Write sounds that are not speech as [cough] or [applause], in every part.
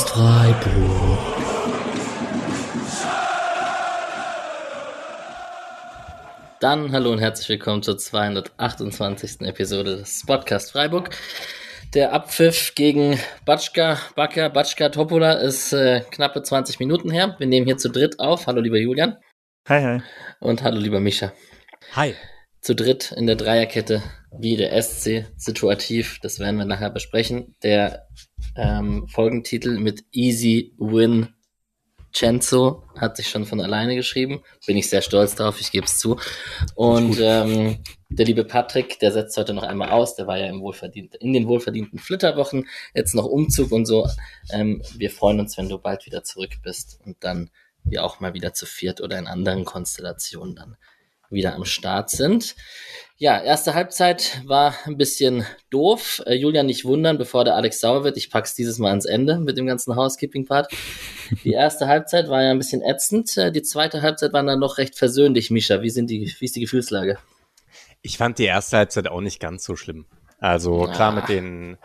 Podcast Freiburg. Dann hallo und herzlich willkommen zur 228. Episode des Podcast Freiburg. Der Abpfiff gegen Batschka, Bakker, Batschka, Topola ist äh, knappe 20 Minuten her. Wir nehmen hier zu dritt auf. Hallo lieber Julian. Hi, hi. Und hallo lieber Mischa. Hi. Zu dritt in der Dreierkette, wie der SC, situativ, das werden wir nachher besprechen. Der ähm, Folgentitel mit Easy Win Cenzo hat sich schon von alleine geschrieben. Bin ich sehr stolz drauf, ich gebe es zu. Und ähm, der liebe Patrick, der setzt heute noch einmal aus, der war ja im wohlverdient, in den wohlverdienten Flitterwochen, jetzt noch Umzug und so. Ähm, wir freuen uns, wenn du bald wieder zurück bist und dann wir auch mal wieder zu viert oder in anderen Konstellationen dann wieder am Start sind. Ja, erste Halbzeit war ein bisschen doof. Äh, Julian, nicht wundern, bevor der Alex sauer wird. Ich pack's dieses Mal ans Ende mit dem ganzen Housekeeping-Part. [laughs] Die erste Halbzeit war ja ein bisschen ätzend. Äh, die zweite Halbzeit war dann noch recht versöhnlich. Misha, wie, sind die, wie ist die Gefühlslage? Ich fand die erste Halbzeit auch nicht ganz so schlimm. Also ah. klar mit den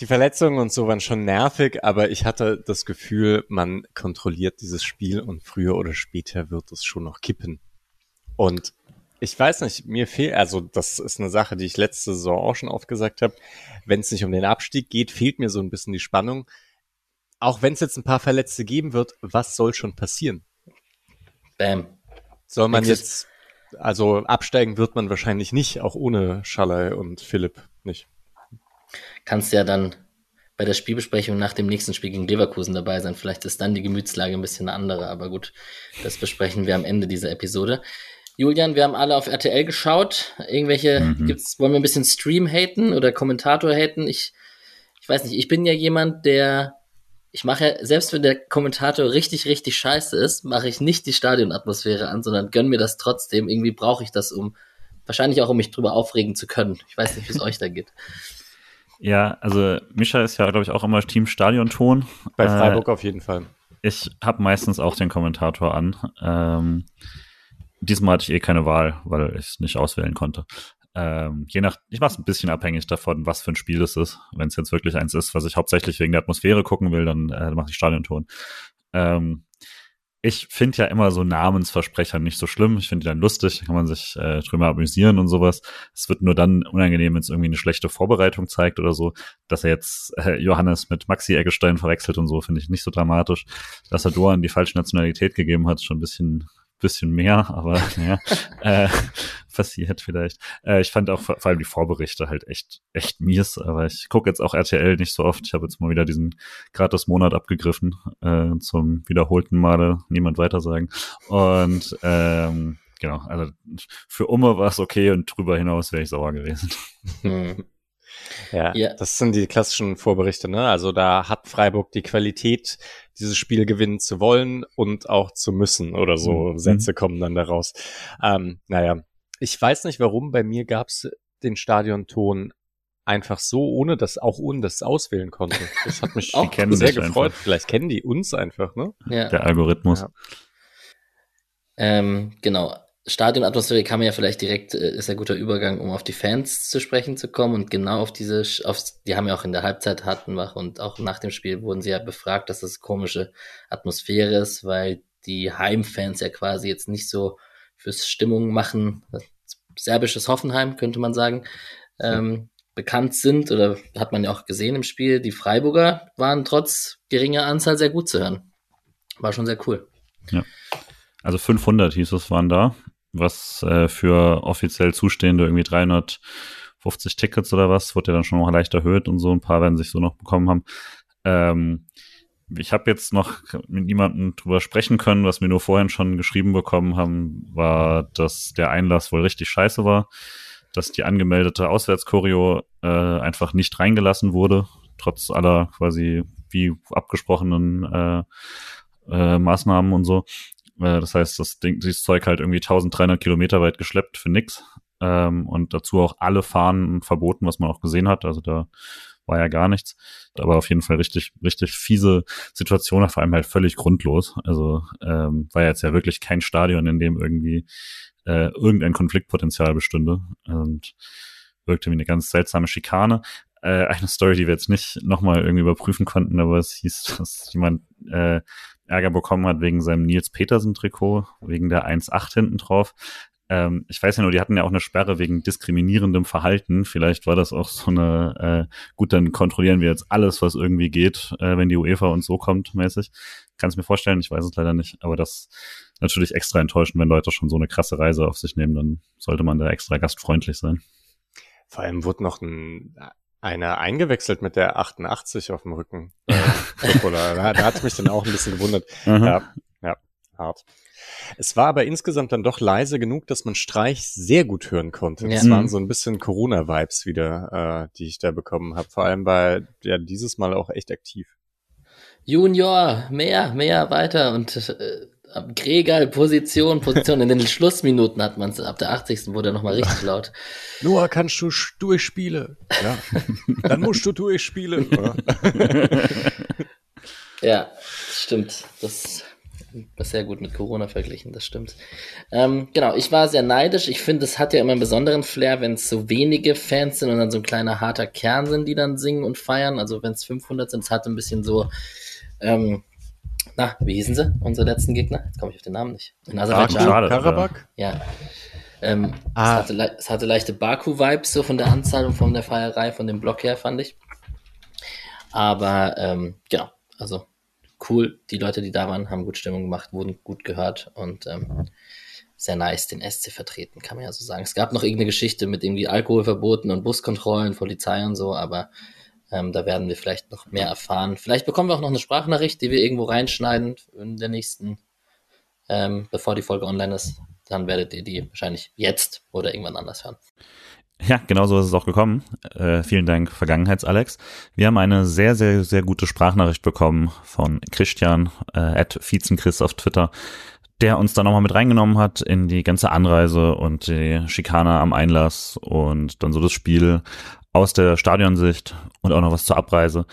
die Verletzungen und so waren schon nervig, aber ich hatte das Gefühl, man kontrolliert dieses Spiel und früher oder später wird es schon noch kippen. Und ich weiß nicht, mir fehlt, also das ist eine Sache, die ich letzte Saison auch schon oft gesagt habe. Wenn es nicht um den Abstieg geht, fehlt mir so ein bisschen die Spannung. Auch wenn es jetzt ein paar Verletzte geben wird, was soll schon passieren? Bam. Soll man jetzt, also absteigen wird man wahrscheinlich nicht, auch ohne Schalay und Philipp nicht. Kannst ja dann bei der Spielbesprechung nach dem nächsten Spiel gegen Leverkusen dabei sein. Vielleicht ist dann die Gemütslage ein bisschen eine andere, aber gut, das besprechen wir am Ende dieser Episode. Julian, wir haben alle auf RTL geschaut. Irgendwelche, mhm. gibt's, wollen wir ein bisschen Stream haten oder Kommentator haten? Ich, ich weiß nicht, ich bin ja jemand, der, ich mache ja, selbst wenn der Kommentator richtig, richtig scheiße ist, mache ich nicht die Stadionatmosphäre an, sondern gönn mir das trotzdem. Irgendwie brauche ich das, um, wahrscheinlich auch, um mich drüber aufregen zu können. Ich weiß nicht, wie es [laughs] euch da geht. Ja, also Mischa ist ja, glaube ich, auch immer Team Stadionton. Bei Freiburg äh, auf jeden Fall. Ich habe meistens auch den Kommentator an. Ähm, diesmal hatte ich eh keine Wahl, weil ich es nicht auswählen konnte. Ähm, je nach, ich mache es ein bisschen abhängig davon, was für ein Spiel es ist. Wenn es jetzt wirklich eins ist, was ich hauptsächlich wegen der Atmosphäre gucken will, dann äh, mache ich Stadionton. Ähm, ich finde ja immer so Namensversprecher nicht so schlimm. Ich finde die dann lustig, kann man sich äh, drüber amüsieren und sowas. Es wird nur dann unangenehm, wenn es irgendwie eine schlechte Vorbereitung zeigt oder so. Dass er jetzt äh, Johannes mit Maxi Eggestein verwechselt und so, finde ich nicht so dramatisch. Dass er Doan die falsche Nationalität gegeben hat, schon ein bisschen bisschen mehr, aber [laughs] ja, äh, passiert vielleicht. Äh, ich fand auch vor, vor allem die Vorberichte halt echt, echt mies, aber ich gucke jetzt auch RTL nicht so oft. Ich habe jetzt mal wieder diesen Gratis-Monat abgegriffen, äh, zum wiederholten Male niemand weiter sagen. Und ähm, genau, also für Umme war es okay und drüber hinaus wäre ich sauer gewesen. Hm. Ja, ja, das sind die klassischen Vorberichte, ne? Also da hat Freiburg die Qualität, dieses Spiel gewinnen zu wollen und auch zu müssen oder so mhm. Sätze kommen dann daraus. Ähm, naja, ich weiß nicht warum, bei mir gab's den Stadionton einfach so, ohne dass, auch ohne dass es auswählen konnte. Das hat mich [laughs] auch sehr gefreut. Einfach. Vielleicht kennen die uns einfach, ne? Ja. Der Algorithmus. Ja. Ähm, genau. Stadionatmosphäre kann man ja vielleicht direkt, äh, ist ein guter Übergang, um auf die Fans zu sprechen zu kommen und genau auf diese, auf, die haben ja auch in der Halbzeit Hartenbach und auch nach dem Spiel wurden sie ja befragt, dass das komische Atmosphäre ist, weil die Heimfans ja quasi jetzt nicht so fürs Stimmung machen, serbisches Hoffenheim könnte man sagen, ähm, bekannt sind oder hat man ja auch gesehen im Spiel. Die Freiburger waren trotz geringer Anzahl sehr gut zu hören. War schon sehr cool. Ja. Also 500 hieß es, waren da was äh, für offiziell Zustehende irgendwie 350 Tickets oder was, wurde ja dann schon noch leicht erhöht und so, ein paar werden sich so noch bekommen haben. Ähm, ich habe jetzt noch mit niemandem drüber sprechen können, was wir nur vorhin schon geschrieben bekommen haben, war, dass der Einlass wohl richtig scheiße war, dass die angemeldete Auswärtschoreo äh, einfach nicht reingelassen wurde, trotz aller quasi wie abgesprochenen äh, äh, Maßnahmen und so. Äh, das heißt, das Ding, dieses Zeug halt irgendwie 1300 Kilometer weit geschleppt für nix. Ähm, und dazu auch alle Fahnen verboten, was man auch gesehen hat. Also da war ja gar nichts. Aber auf jeden Fall richtig, richtig fiese Situation, vor allem halt völlig grundlos. Also ähm, war jetzt ja wirklich kein Stadion, in dem irgendwie äh, irgendein Konfliktpotenzial bestünde. Und wirkte wie eine ganz seltsame Schikane. äh, eine Story, die wir jetzt nicht nochmal irgendwie überprüfen konnten, aber es hieß, [laughs] dass jemand äh, Ärger bekommen hat wegen seinem Nils Petersen-Trikot, wegen der 1.8 hinten drauf. Ähm, ich weiß ja nur, die hatten ja auch eine Sperre wegen diskriminierendem Verhalten. Vielleicht war das auch so eine, äh, gut, dann kontrollieren wir jetzt alles, was irgendwie geht, äh, wenn die UEFA und so kommt, mäßig. Kann es mir vorstellen, ich weiß es leider nicht, aber das natürlich extra enttäuschend, wenn Leute schon so eine krasse Reise auf sich nehmen, dann sollte man da extra gastfreundlich sein. Vor allem wurde noch ein, einer eingewechselt mit der 88 auf dem Rücken. [laughs] Äh, da, da hat mich dann auch ein bisschen gewundert. Ja, ja, hart. Es war aber insgesamt dann doch leise genug, dass man Streich sehr gut hören konnte. Ja. Das waren mhm. so ein bisschen Corona-Vibes wieder, äh, die ich da bekommen habe. Vor allem weil ja dieses Mal auch echt aktiv. Junior, mehr, mehr, weiter und äh, Gregal, Position, Position. In den Schlussminuten hat man es, ab der 80. wurde er nochmal richtig laut. Noah, kannst du durchspielen? Ja. Dann musst du durchspielen. ja, stimmt. Das ist sehr gut mit Corona verglichen, das stimmt. Ähm, genau, ich war sehr neidisch. Ich finde, es hat ja immer einen besonderen Flair, wenn es so wenige Fans sind und dann so ein kleiner harter Kern sind, die dann singen und feiern. Also wenn es 500 sind, es hat ein bisschen so, ähm, na, wie hießen sie, unsere letzten Gegner? Jetzt komme ich auf den Namen nicht. In Aserbaidschan. Karabakh? Ja. Ähm, ah. es, hatte, es hatte leichte Baku-Vibes, so von der Anzahl und von der Feierei, von dem Block her, fand ich. Aber ähm, genau, also cool. Die Leute, die da waren, haben gut Stimmung gemacht, wurden gut gehört und ähm, sehr nice den SC vertreten, kann man ja so sagen. Es gab noch irgendeine Geschichte mit irgendwie Alkoholverboten und Buskontrollen, Polizei und so, aber ähm, da werden wir vielleicht noch mehr erfahren. Vielleicht bekommen wir auch noch eine Sprachnachricht, die wir irgendwo reinschneiden in der nächsten, ähm, bevor die Folge online ist. Dann werdet ihr die wahrscheinlich jetzt oder irgendwann anders hören. Ja, genau so ist es auch gekommen. Äh, vielen Dank, Vergangenheits-Alex. Wir haben eine sehr, sehr, sehr gute Sprachnachricht bekommen von Christian, äh, at Viezenchrist auf Twitter, der uns da nochmal mit reingenommen hat in die ganze Anreise und die Schikane am Einlass und dann so das Spiel aus der Stadionsicht und auch noch was zur Abreise.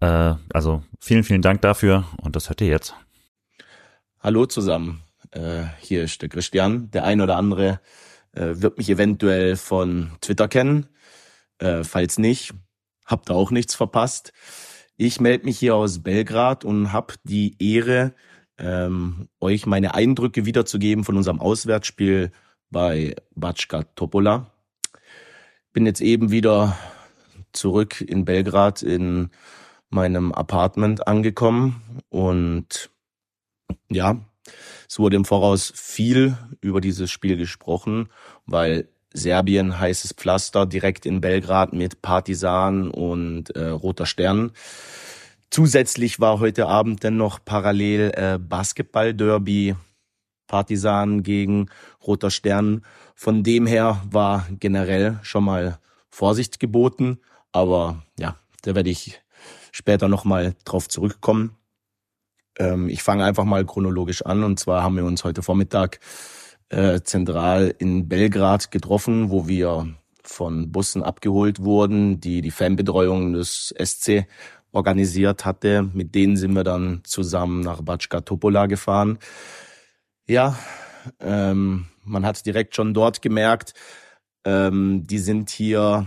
Äh, also vielen, vielen Dank dafür und das hört ihr jetzt. Hallo zusammen, äh, hier ist der Christian. Der ein oder andere äh, wird mich eventuell von Twitter kennen. Äh, falls nicht, habt ihr auch nichts verpasst. Ich melde mich hier aus Belgrad und habe die Ehre, ähm, euch meine Eindrücke wiederzugeben von unserem Auswärtsspiel bei Batschka Topola bin jetzt eben wieder zurück in Belgrad in meinem Apartment angekommen und ja, es wurde im Voraus viel über dieses Spiel gesprochen, weil Serbien heißes Pflaster direkt in Belgrad mit Partisan und äh, Roter Stern. Zusätzlich war heute Abend dann noch parallel äh, Basketball-Derby Partisan gegen Roter Stern. Von dem her war generell schon mal Vorsicht geboten, aber ja, da werde ich später nochmal drauf zurückkommen. Ähm, ich fange einfach mal chronologisch an und zwar haben wir uns heute Vormittag äh, zentral in Belgrad getroffen, wo wir von Bussen abgeholt wurden, die die Fanbetreuung des SC organisiert hatte. Mit denen sind wir dann zusammen nach Batschka Topola gefahren. Ja, ähm, man hat direkt schon dort gemerkt, ähm, die sind hier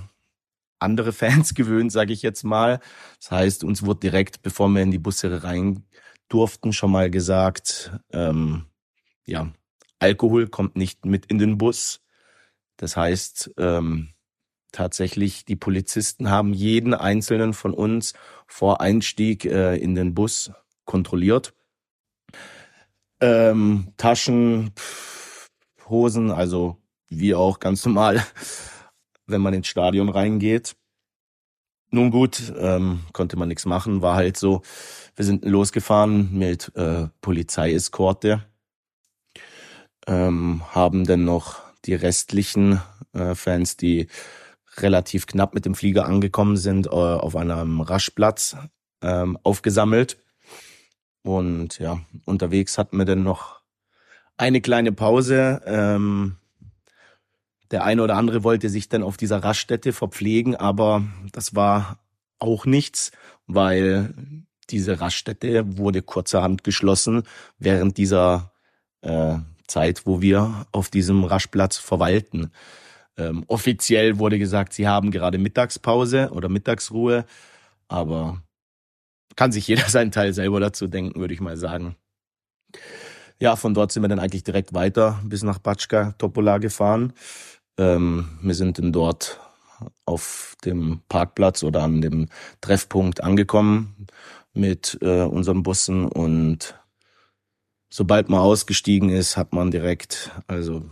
andere [laughs] Fans gewöhnt, sage ich jetzt mal. Das heißt, uns wurde direkt, bevor wir in die Busse rein durften, schon mal gesagt, ähm, ja, Alkohol kommt nicht mit in den Bus. Das heißt, ähm, tatsächlich, die Polizisten haben jeden einzelnen von uns vor Einstieg äh, in den Bus kontrolliert ähm, Taschen, Hosen, also wie auch ganz normal, wenn man ins Stadion reingeht. Nun gut, ähm, konnte man nichts machen, war halt so. Wir sind losgefahren mit äh, Polizeieskorte, ähm, haben dann noch die restlichen äh, Fans, die relativ knapp mit dem Flieger angekommen sind, äh, auf einem Raschplatz ähm, aufgesammelt und ja, unterwegs hatten wir dann noch eine kleine Pause. Ähm, der eine oder andere wollte sich dann auf dieser Raststätte verpflegen, aber das war auch nichts, weil diese Raststätte wurde kurzerhand geschlossen während dieser äh, Zeit, wo wir auf diesem Raschplatz verweilten. Ähm, offiziell wurde gesagt, sie haben gerade Mittagspause oder Mittagsruhe, aber kann sich jeder [laughs] seinen Teil selber dazu denken, würde ich mal sagen. Ja, von dort sind wir dann eigentlich direkt weiter bis nach Batschka Topola gefahren. Ähm, wir sind dann dort auf dem Parkplatz oder an dem Treffpunkt angekommen mit äh, unseren Bussen und sobald man ausgestiegen ist, hat man direkt, also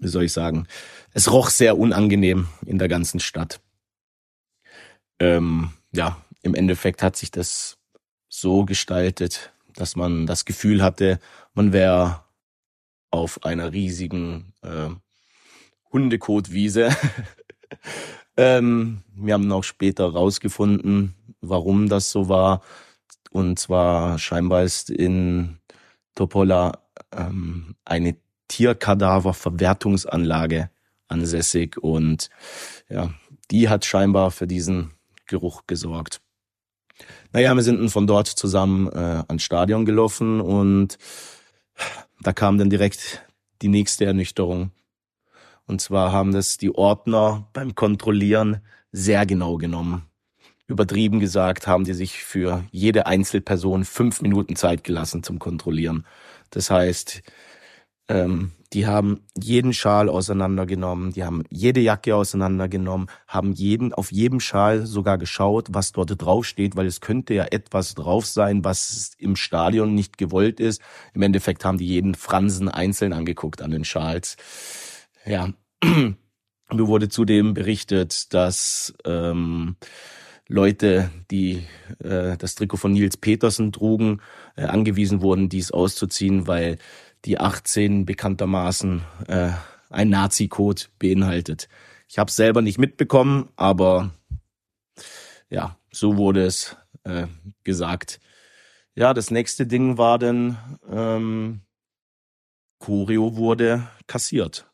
wie soll ich sagen, es roch sehr unangenehm in der ganzen Stadt. Ähm, ja, im Endeffekt hat sich das so gestaltet, dass man das Gefühl hatte, man wäre auf einer riesigen äh, Hundekotwiese. [laughs] ähm, wir haben auch später rausgefunden, warum das so war. Und zwar scheinbar ist in Topola ähm, eine Tierkadaververwertungsanlage ansässig und ja, die hat scheinbar für diesen Geruch gesorgt. Naja, wir sind von dort zusammen äh, ans Stadion gelaufen und da kam dann direkt die nächste Ernüchterung. Und zwar haben das die Ordner beim Kontrollieren sehr genau genommen. Übertrieben gesagt haben die sich für jede Einzelperson fünf Minuten Zeit gelassen zum Kontrollieren. Das heißt, ähm, die haben jeden Schal auseinandergenommen, die haben jede Jacke auseinandergenommen, haben jeden auf jedem Schal sogar geschaut, was dort draufsteht, weil es könnte ja etwas drauf sein, was im Stadion nicht gewollt ist. Im Endeffekt haben die jeden Fransen einzeln angeguckt an den Schals. Ja, [clears throat] mir wurde zudem berichtet, dass ähm, Leute, die äh, das Trikot von Nils Petersen trugen, äh, angewiesen wurden, dies auszuziehen, weil die 18 bekanntermaßen äh, ein Nazi-Code beinhaltet. Ich habe es selber nicht mitbekommen, aber ja, so wurde es äh, gesagt. Ja, das nächste Ding war dann, ähm, Choreo wurde kassiert.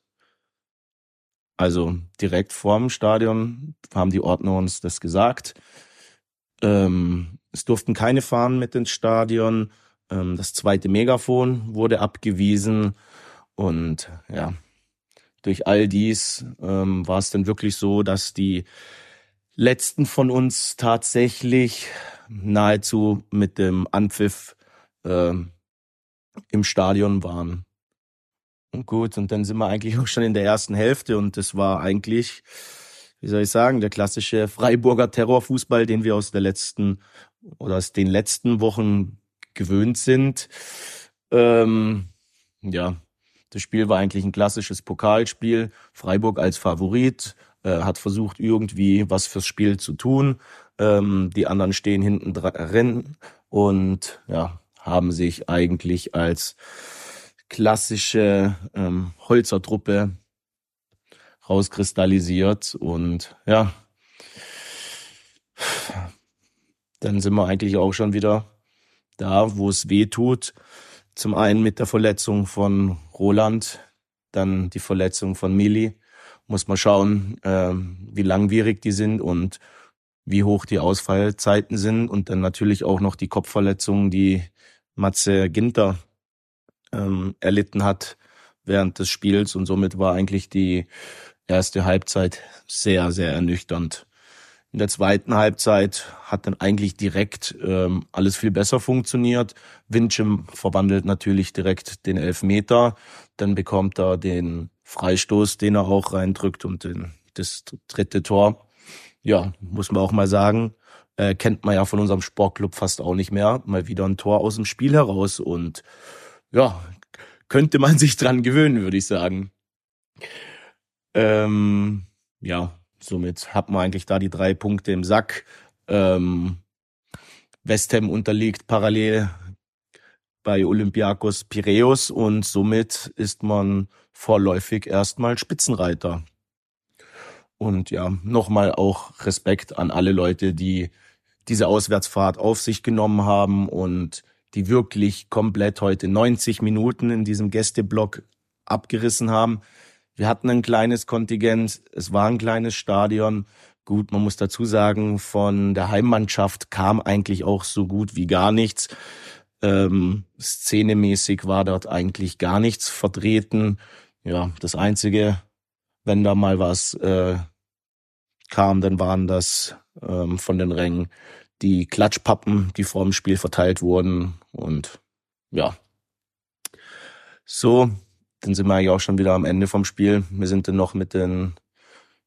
Also direkt vorm Stadion haben die Ordner uns das gesagt. Ähm, es durften keine fahren mit ins Stadion. Ähm, das zweite Megafon wurde abgewiesen und ja, durch all dies ähm, war es dann wirklich so, dass die letzten von uns tatsächlich nahezu mit dem Anpfiff äh, im Stadion waren. Und gut, und dann sind wir eigentlich [laughs] auch schon in der ersten Hälfte und das war eigentlich, wie soll ich sagen, der klassische Freiburger Terrorfußball, den wir aus der letzten oder aus den letzten Wochen gewöhnt sind. Ähm, ja, das Spiel war eigentlich ein klassisches Pokalspiel. Freiburg als Favorit äh, hat versucht, irgendwie was fürs Spiel zu tun. Ähm, die anderen stehen hinten drin und ja, haben sich eigentlich als klassische ähm, Holzertruppe rauskristallisiert und ja, dann sind wir eigentlich auch schon wieder da, wo es weh tut. Zum einen mit der Verletzung von Roland, dann die Verletzung von Mili. Muss man schauen, äh, wie langwierig die sind und wie hoch die Ausfallzeiten sind. Und dann natürlich auch noch die Kopfverletzung, die Matze Ginter ähm, erlitten hat während des Spiels. Und somit war eigentlich die erste Halbzeit sehr, sehr ernüchternd. In der zweiten Halbzeit hat dann eigentlich direkt ähm, alles viel besser funktioniert. Windschim verwandelt natürlich direkt den Elfmeter. Dann bekommt er den Freistoß, den er auch reindrückt und den, das dritte Tor. Ja, muss man auch mal sagen, äh, kennt man ja von unserem Sportclub fast auch nicht mehr. Mal wieder ein Tor aus dem Spiel heraus und ja, könnte man [laughs] sich dran gewöhnen, würde ich sagen. Ähm, ja, Somit hat man eigentlich da die drei Punkte im Sack. Ähm, West Ham unterliegt parallel bei Olympiakos Piräus und somit ist man vorläufig erstmal Spitzenreiter. Und ja, nochmal auch Respekt an alle Leute, die diese Auswärtsfahrt auf sich genommen haben und die wirklich komplett heute 90 Minuten in diesem Gästeblock abgerissen haben. Wir hatten ein kleines Kontingent, es war ein kleines Stadion. Gut, man muss dazu sagen, von der Heimmannschaft kam eigentlich auch so gut wie gar nichts. Ähm, szenemäßig war dort eigentlich gar nichts vertreten. Ja, das einzige, wenn da mal was äh, kam, dann waren das ähm, von den Rängen die Klatschpappen, die vor dem Spiel verteilt wurden. Und ja, so, dann sind wir eigentlich auch schon wieder am Ende vom Spiel. Wir sind dann noch mit den,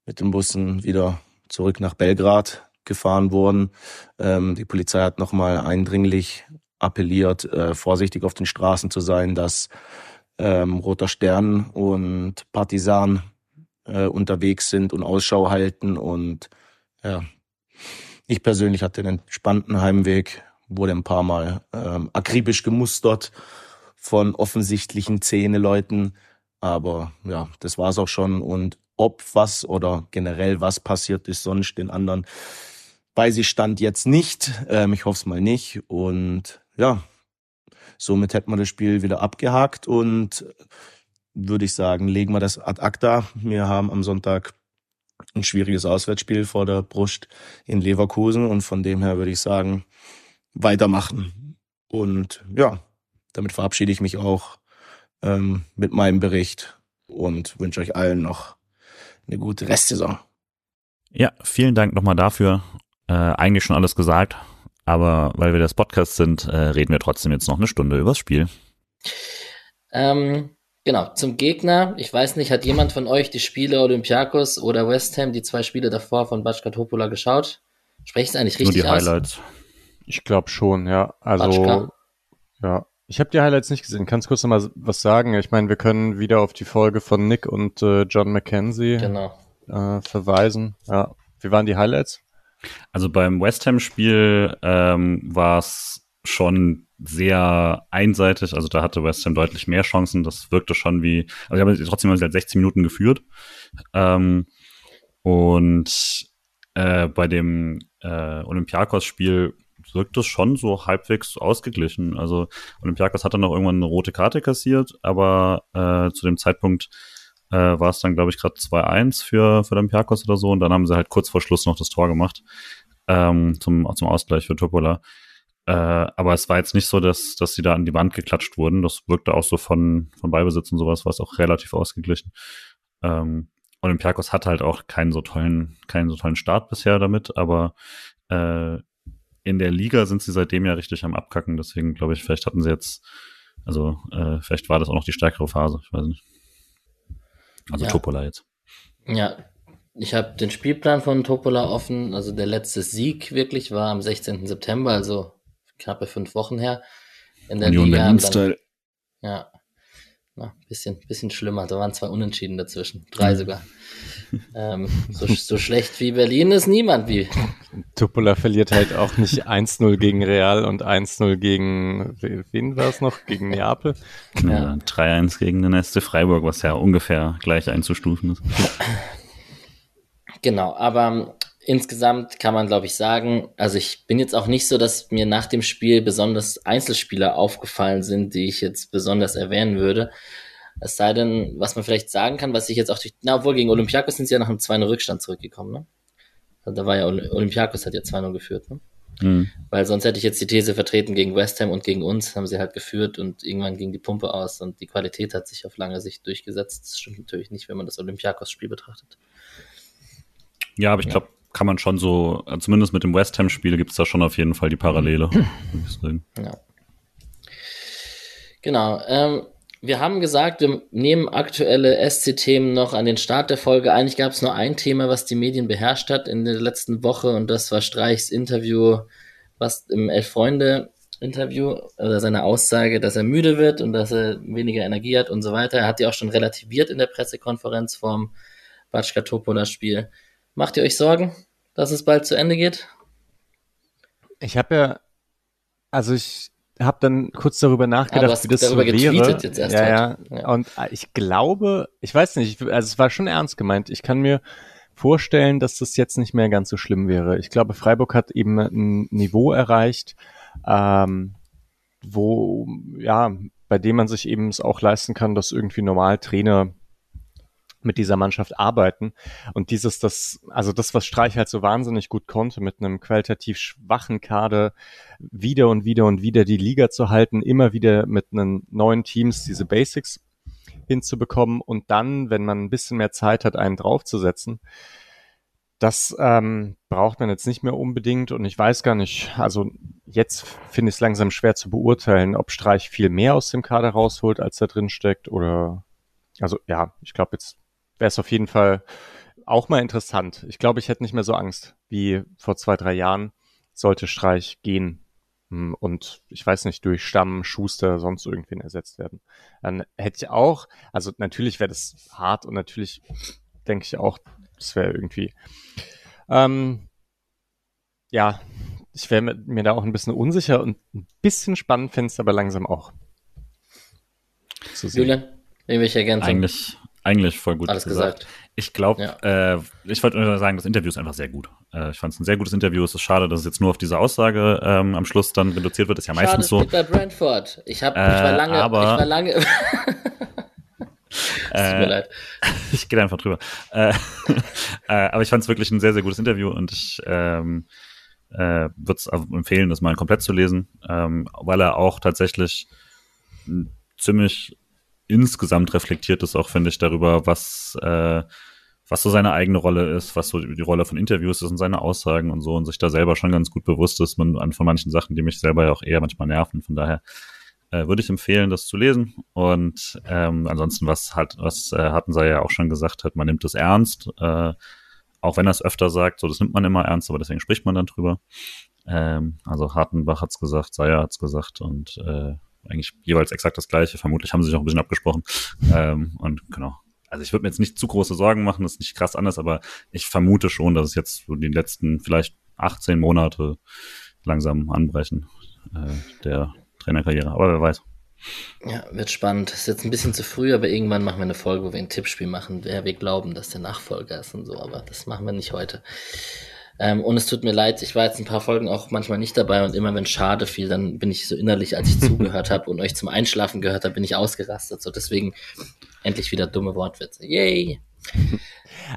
mit den Bussen wieder zurück nach Belgrad gefahren worden. Ähm, die Polizei hat nochmal eindringlich appelliert, äh, vorsichtig auf den Straßen zu sein, dass ähm, Roter Stern und Partisan äh, unterwegs sind und Ausschau halten. Und ja, ich persönlich hatte einen entspannten Heimweg, wurde ein paar Mal ähm, akribisch gemustert von offensichtlichen Zähne-Leuten. Aber ja, das war's auch schon. Und ob was oder generell was passiert ist sonst den anderen, weiß ich stand jetzt nicht. Ähm, ich hoffe es mal nicht. Und ja, somit hätten wir das Spiel wieder abgehakt und würde ich sagen, legen wir das ad acta. Wir haben am Sonntag ein schwieriges Auswärtsspiel vor der Brust in Leverkusen und von dem her würde ich sagen, weitermachen. Und ja, damit verabschiede ich mich auch ähm, mit meinem Bericht und wünsche euch allen noch eine gute Restsaison. Ja, vielen Dank nochmal dafür. Äh, eigentlich schon alles gesagt, aber weil wir das Podcast sind, äh, reden wir trotzdem jetzt noch eine Stunde übers Spiel. Ähm, Genau, zum Gegner. Ich weiß nicht, hat jemand von euch die Spiele Olympiakos oder West Ham, die zwei Spiele davor von Batschka Topola geschaut? Spreche ich es eigentlich richtig Nur die aus? Highlights. Ich glaube schon, ja. Also, Batschka? ja. Ich habe die Highlights nicht gesehen. Kannst du kurz noch mal was sagen? Ich meine, wir können wieder auf die Folge von Nick und äh, John McKenzie genau. äh, verweisen. Ja. Wie waren die Highlights? Also beim West Ham-Spiel ähm, war es schon sehr einseitig. Also da hatte West Ham deutlich mehr Chancen. Das wirkte schon wie, also ich habe trotzdem mal seit 16 Minuten geführt. Ähm, und äh, bei dem äh, Olympiakos-Spiel wirkt es schon so halbwegs ausgeglichen. Also Olympiakos hat dann noch irgendwann eine rote Karte kassiert, aber äh, zu dem Zeitpunkt äh, war es dann, glaube ich, gerade 2-1 für, für Olympiakos oder so. Und dann haben sie halt kurz vor Schluss noch das Tor gemacht ähm, zum, zum Ausgleich für Topola. Äh, aber es war jetzt nicht so, dass, dass sie da an die Wand geklatscht wurden. Das wirkte auch so von, von Beibesitz und sowas, war es auch relativ ausgeglichen. Ähm, Olympiakos hat halt auch keinen so tollen, keinen so tollen Start bisher damit, aber äh, in der Liga sind sie seitdem ja richtig am Abkacken. Deswegen glaube ich, vielleicht hatten sie jetzt, also äh, vielleicht war das auch noch die stärkere Phase, ich weiß nicht. Also ja. Topola jetzt. Ja, ich habe den Spielplan von Topola offen. Also der letzte Sieg wirklich war am 16. September, also knappe fünf Wochen her. In der Union Liga. Dann, ja, na, bisschen, bisschen schlimmer. Da waren zwei Unentschieden dazwischen. Drei sogar. [laughs] ähm, so, so schlecht wie Berlin ist niemand wie. Tupola verliert halt auch nicht 1-0 gegen Real und 1-0 gegen, wen war es noch? Gegen Neapel? Ja, 3-1 gegen den SC Freiburg, was ja ungefähr gleich einzustufen ist. Genau, aber insgesamt kann man, glaube ich, sagen, also ich bin jetzt auch nicht so, dass mir nach dem Spiel besonders Einzelspieler aufgefallen sind, die ich jetzt besonders erwähnen würde. Es sei denn, was man vielleicht sagen kann, was ich jetzt auch durch, na, obwohl gegen Olympiakos sind sie ja nach einem 2 Rückstand zurückgekommen, ne? Also da war ja Olympiakos hat ja 2-0 geführt, ne? Mhm. Weil sonst hätte ich jetzt die These vertreten, gegen West Ham und gegen uns haben sie halt geführt und irgendwann ging die Pumpe aus und die Qualität hat sich auf lange Sicht durchgesetzt. Das stimmt natürlich nicht, wenn man das Olympiakos-Spiel betrachtet. Ja, aber ich glaube, kann man schon so, zumindest mit dem West Ham-Spiel gibt es da schon auf jeden Fall die Parallele. ja. Genau. Ähm, wir haben gesagt, wir nehmen aktuelle SC-Themen noch an den Start der Folge. Eigentlich gab es nur ein Thema, was die Medien beherrscht hat in der letzten Woche und das war Streichs Interview, was im Elf-Freunde-Interview, oder seine Aussage, dass er müde wird und dass er weniger Energie hat und so weiter. Er hat die auch schon relativiert in der Pressekonferenz vorm Batschka Topola-Spiel. Macht ihr euch Sorgen? dass es bald zu Ende geht? Ich habe ja, also ich habe dann kurz darüber nachgedacht, wie das so wäre. Jetzt erst ja, ja, ja. Und ich glaube, ich weiß nicht, also es war schon ernst gemeint. Ich kann mir vorstellen, dass das jetzt nicht mehr ganz so schlimm wäre. Ich glaube, Freiburg hat eben ein Niveau erreicht, ähm, wo ja, bei dem man sich eben es auch leisten kann, dass irgendwie normal Trainer mit dieser Mannschaft arbeiten. Und dieses, das, also das, was Streich halt so wahnsinnig gut konnte, mit einem qualitativ schwachen Kader wieder und wieder und wieder die Liga zu halten, immer wieder mit einen neuen Teams diese Basics hinzubekommen und dann, wenn man ein bisschen mehr Zeit hat, einen draufzusetzen. Das ähm, braucht man jetzt nicht mehr unbedingt und ich weiß gar nicht, also jetzt finde ich es langsam schwer zu beurteilen, ob Streich viel mehr aus dem Kader rausholt, als da drin steckt oder also ja, ich glaube jetzt wäre es auf jeden Fall auch mal interessant. Ich glaube, ich hätte nicht mehr so Angst wie vor zwei, drei Jahren, sollte Streich gehen hm, und ich weiß nicht, durch Stamm, Schuster, sonst irgendwen ersetzt werden. Dann hätte ich auch, also natürlich wäre das hart und natürlich denke ich auch, das wäre irgendwie, ähm, ja, ich wäre mir da auch ein bisschen unsicher und ein bisschen spannend fände es aber langsam auch. Zu sehen. Julian, irgendwelche Ergänzungen? Eigentlich, eigentlich voll gut Alles gesagt. gesagt. Ich glaube, ja. äh, ich wollte nur sagen, das Interview ist einfach sehr gut. Äh, ich fand es ein sehr gutes Interview. Es ist schade, dass es jetzt nur auf diese Aussage ähm, am Schluss dann reduziert wird. Das ist ja schade, meistens so. bei Brentford. Ich, hab, ich war lange, äh, aber, ich war lange. [laughs] [laughs] es tut mir äh, leid. [laughs] Ich gehe einfach drüber. Äh, aber ich fand es wirklich ein sehr, sehr gutes Interview und ich ähm, äh, würde es empfehlen, das mal komplett zu lesen, ähm, weil er auch tatsächlich ziemlich insgesamt reflektiert ist, auch finde ich, darüber, was, äh, was so seine eigene Rolle ist, was so die Rolle von Interviews ist und seine Aussagen und so und sich da selber schon ganz gut bewusst ist man an von manchen Sachen, die mich selber ja auch eher manchmal nerven. Von daher äh, würde ich empfehlen, das zu lesen. Und ähm, ansonsten, was hat, was äh, hatten sie ja auch schon gesagt hat, man nimmt es ernst, äh, auch wenn er es öfter sagt, so das nimmt man immer ernst, aber deswegen spricht man dann drüber. Ähm, also Hartenbach hat's gesagt, Seyer hat's gesagt und äh, eigentlich jeweils exakt das gleiche. Vermutlich haben sie sich auch ein bisschen abgesprochen. Ähm, und genau. Also ich würde mir jetzt nicht zu große Sorgen machen, das ist nicht krass anders, aber ich vermute schon, dass es jetzt so die letzten vielleicht 18 Monate langsam anbrechen äh, der Trainerkarriere. Aber wer weiß. Ja, wird spannend. Ist jetzt ein bisschen zu früh, aber irgendwann machen wir eine Folge, wo wir ein Tippspiel machen, wer wir glauben, dass der Nachfolger ist und so. Aber das machen wir nicht heute. Ähm, und es tut mir leid, ich war jetzt ein paar Folgen auch manchmal nicht dabei und immer wenn Schade fiel, dann bin ich so innerlich, als ich [laughs] zugehört habe und euch zum Einschlafen gehört habe, bin ich ausgerastet. So deswegen endlich wieder dumme Wortwitze. Yay! [laughs]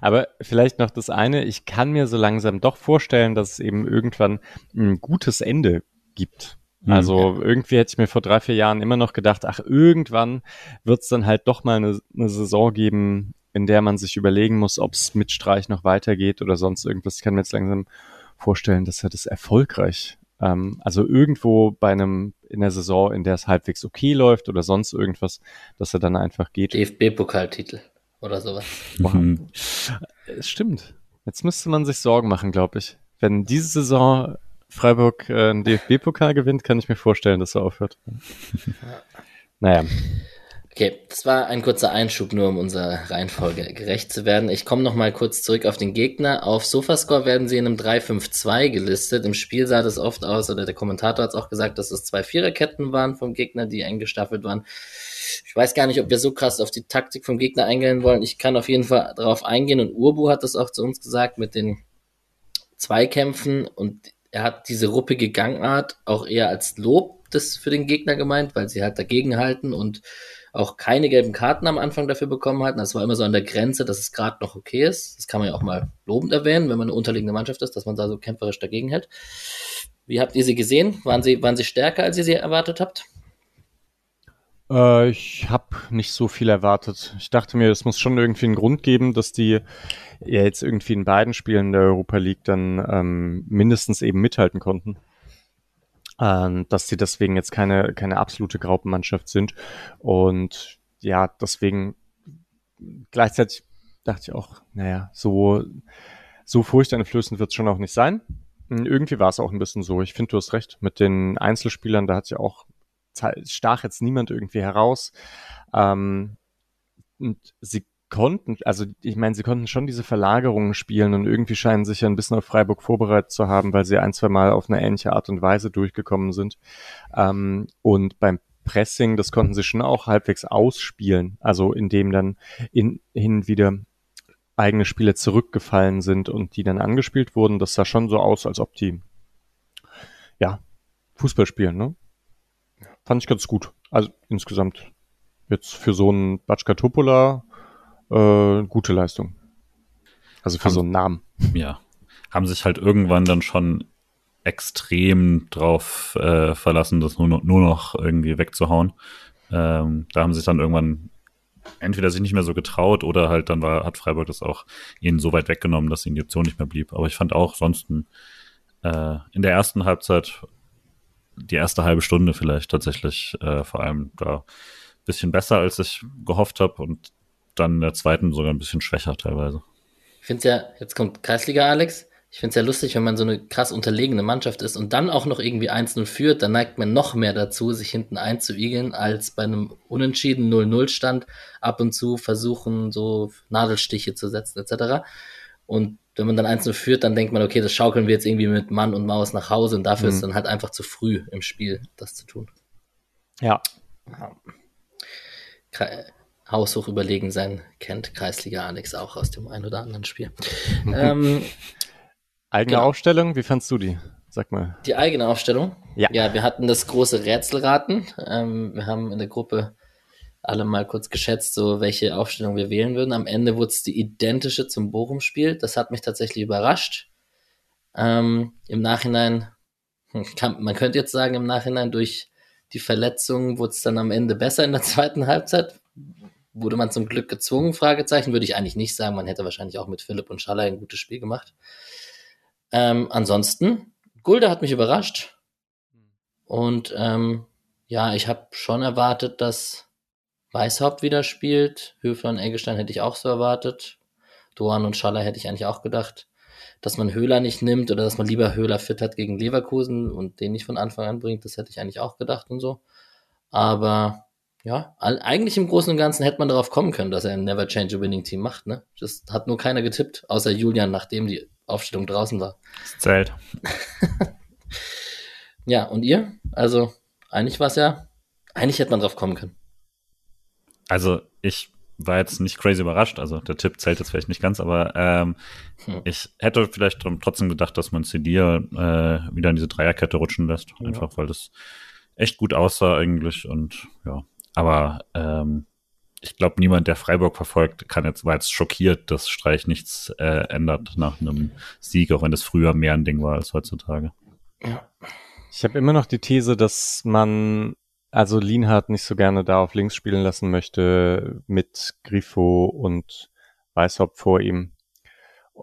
Aber vielleicht noch das eine, ich kann mir so langsam doch vorstellen, dass es eben irgendwann ein gutes Ende gibt. Mhm. Also irgendwie hätte ich mir vor drei, vier Jahren immer noch gedacht, ach, irgendwann wird es dann halt doch mal eine, eine Saison geben, in der man sich überlegen muss, ob es mit Streich noch weitergeht oder sonst irgendwas. Ich kann mir jetzt langsam vorstellen, dass er das erfolgreich, ähm, also irgendwo bei einem in der Saison, in der es halbwegs okay läuft oder sonst irgendwas, dass er dann einfach geht. DFB-Pokaltitel oder sowas. Mhm. Es stimmt. Jetzt müsste man sich Sorgen machen, glaube ich. Wenn diese Saison Freiburg äh, einen DFB-Pokal gewinnt, kann ich mir vorstellen, dass er aufhört. naja. Okay, das war ein kurzer Einschub, nur um unserer Reihenfolge gerecht zu werden. Ich komme noch mal kurz zurück auf den Gegner. Auf Sofascore werden sie in einem 3-5-2 gelistet. Im Spiel sah das oft aus, oder der Kommentator hat es auch gesagt, dass es zwei Viererketten waren vom Gegner, die eingestaffelt waren. Ich weiß gar nicht, ob wir so krass auf die Taktik vom Gegner eingehen wollen. Ich kann auf jeden Fall darauf eingehen und Urbu hat das auch zu uns gesagt mit den Zweikämpfen und er hat diese ruppige Gangart auch eher als Lob das für den Gegner gemeint, weil sie halt dagegen halten und auch keine gelben Karten am Anfang dafür bekommen hatten. Das war immer so an der Grenze, dass es gerade noch okay ist. Das kann man ja auch mal lobend erwähnen, wenn man eine unterliegende Mannschaft ist, dass man da so kämpferisch dagegen hält. Wie habt ihr sie gesehen? Waren sie, waren sie stärker, als ihr sie erwartet habt? Äh, ich habe nicht so viel erwartet. Ich dachte mir, es muss schon irgendwie einen Grund geben, dass die ja jetzt irgendwie in beiden Spielen der Europa League dann ähm, mindestens eben mithalten konnten äh, dass sie deswegen jetzt keine, keine absolute Graupenmannschaft sind. Und ja, deswegen gleichzeitig dachte ich auch, naja, so, so furchteinflößend wird es schon auch nicht sein. Hm, irgendwie war es auch ein bisschen so. Ich finde, du hast recht. Mit den Einzelspielern, da hat ja auch stach jetzt niemand irgendwie heraus. Ähm, und sie konnten, also ich meine, sie konnten schon diese Verlagerungen spielen und irgendwie scheinen sich ja ein bisschen auf Freiburg vorbereitet zu haben, weil sie ein, zwei Mal auf eine ähnliche Art und Weise durchgekommen sind. Ähm, und beim Pressing, das konnten sie schon auch halbwegs ausspielen, also indem dann in, hin wieder eigene Spiele zurückgefallen sind und die dann angespielt wurden. Das sah schon so aus, als ob die ja Fußball spielen, ne? Fand ich ganz gut. Also insgesamt jetzt für so einen Batschka Topola äh, gute Leistung. Also für haben, so einen Namen. Ja. Haben sich halt irgendwann dann schon extrem drauf äh, verlassen, das nur noch, nur noch irgendwie wegzuhauen. Ähm, da haben sie sich dann irgendwann entweder sich nicht mehr so getraut oder halt dann war, hat Freiburg das auch ihnen so weit weggenommen, dass ihnen die Option nicht mehr blieb. Aber ich fand auch sonst äh, in der ersten Halbzeit, die erste halbe Stunde vielleicht tatsächlich äh, vor allem da bisschen besser, als ich gehofft habe und dann in der zweiten sogar ein bisschen schwächer teilweise. Ich finde es ja, jetzt kommt Kreisliga Alex, ich finde es ja lustig, wenn man so eine krass unterlegene Mannschaft ist und dann auch noch irgendwie 1-0 führt, dann neigt man noch mehr dazu, sich hinten einzuigeln, als bei einem unentschieden 0-0-Stand ab und zu versuchen, so Nadelstiche zu setzen, etc. Und wenn man dann 1-0 führt, dann denkt man, okay, das schaukeln wir jetzt irgendwie mit Mann und Maus nach Hause und dafür mhm. ist dann halt einfach zu früh im Spiel, das zu tun. Ja. Haushoch überlegen sein kennt Kreisliga Alex auch aus dem ein oder anderen Spiel. [laughs] ähm, Eigene genau. Aufstellung, wie fandst du die? Sag mal. Die eigene Aufstellung? Ja. Ja, wir hatten das große Rätselraten. Ähm, wir haben in der Gruppe alle mal kurz geschätzt, so welche Aufstellung wir wählen würden. Am Ende wurde es die identische zum Bochum-Spiel. Das hat mich tatsächlich überrascht. Ähm, Im Nachhinein, hm, kann, man könnte jetzt sagen, im Nachhinein durch die Verletzung wurde es dann am Ende besser in der zweiten Halbzeit. Wurde man zum Glück gezwungen? Fragezeichen würde ich eigentlich nicht sagen. Man hätte wahrscheinlich auch mit Philipp und Schaller ein gutes Spiel gemacht. Ähm, ansonsten, Gulde hat mich überrascht. Und ähm, ja, ich habe schon erwartet, dass Weißhaupt wieder spielt. Höfler und Eggestein hätte ich auch so erwartet. Doan und Schaller hätte ich eigentlich auch gedacht, dass man Höhler nicht nimmt oder dass man lieber Höhler fit hat gegen Leverkusen und den nicht von Anfang an bringt. Das hätte ich eigentlich auch gedacht und so. Aber ja, eigentlich im Großen und Ganzen hätte man darauf kommen können, dass er ein Never Change a Winning Team macht. Ne? Das hat nur keiner getippt, außer Julian, nachdem die Aufstellung draußen war. Das zählt. [laughs] ja, und ihr? Also, eigentlich war es ja, eigentlich hätte man drauf kommen können. Also, ich war jetzt nicht crazy überrascht. Also, der Tipp zählt jetzt vielleicht nicht ganz, aber ähm, hm. ich hätte vielleicht trotzdem gedacht, dass man Cedia äh, wieder in diese Dreierkette rutschen lässt. Ja. Einfach, weil das echt gut aussah eigentlich und ja. Aber ähm, ich glaube, niemand, der Freiburg verfolgt, kann jetzt, war jetzt schockiert, dass Streich nichts äh, ändert nach einem Sieg, auch wenn das früher mehr ein Ding war als heutzutage. Ja. Ich habe immer noch die These, dass man also Lienhardt nicht so gerne da auf links spielen lassen möchte mit Grifo und Weißhaupt vor ihm,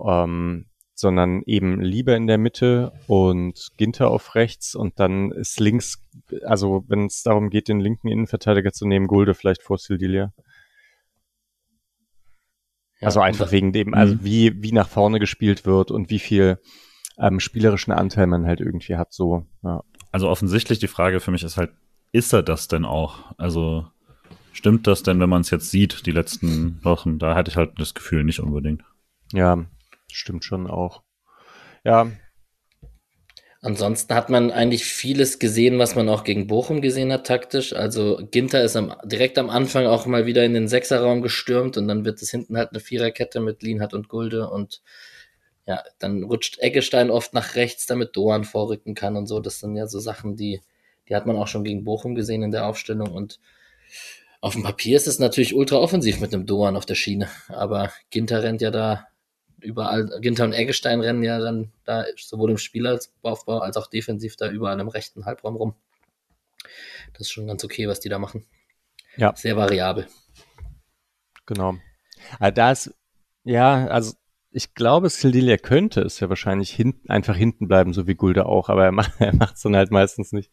ähm, sondern eben lieber in der Mitte und Ginter auf rechts und dann ist links, also wenn es darum geht, den linken Innenverteidiger zu nehmen, Gulde vielleicht vor Sildilia. Ja, also einfach wegen dem, also mhm. wie, wie nach vorne gespielt wird und wie viel ähm, spielerischen Anteil man halt irgendwie hat, so. Ja. Also offensichtlich die Frage für mich ist halt, ist er das denn auch? Also stimmt das denn, wenn man es jetzt sieht, die letzten Wochen? Da hatte ich halt das Gefühl nicht unbedingt. Ja, stimmt schon auch. Ja, Ansonsten hat man eigentlich vieles gesehen, was man auch gegen Bochum gesehen hat, taktisch. Also Ginter ist am, direkt am Anfang auch mal wieder in den Sechserraum gestürmt und dann wird es hinten halt eine Viererkette mit Lienhardt und Gulde und ja, dann rutscht Eggestein oft nach rechts, damit Doan vorrücken kann und so. Das sind ja so Sachen, die, die hat man auch schon gegen Bochum gesehen in der Aufstellung und auf dem Papier ist es natürlich ultra offensiv mit einem Doan auf der Schiene, aber Ginter rennt ja da überall, Ginter und Eggestein rennen ja dann da sowohl im Spielaufbau als auch defensiv da überall im rechten Halbraum rum. Das ist schon ganz okay, was die da machen. Ja. Sehr variabel. Genau. Aber da ist, ja, also ich glaube, Sildilia könnte es ja wahrscheinlich hinten, einfach hinten bleiben, so wie Gulde auch, aber er macht [laughs] macht's dann halt meistens nicht.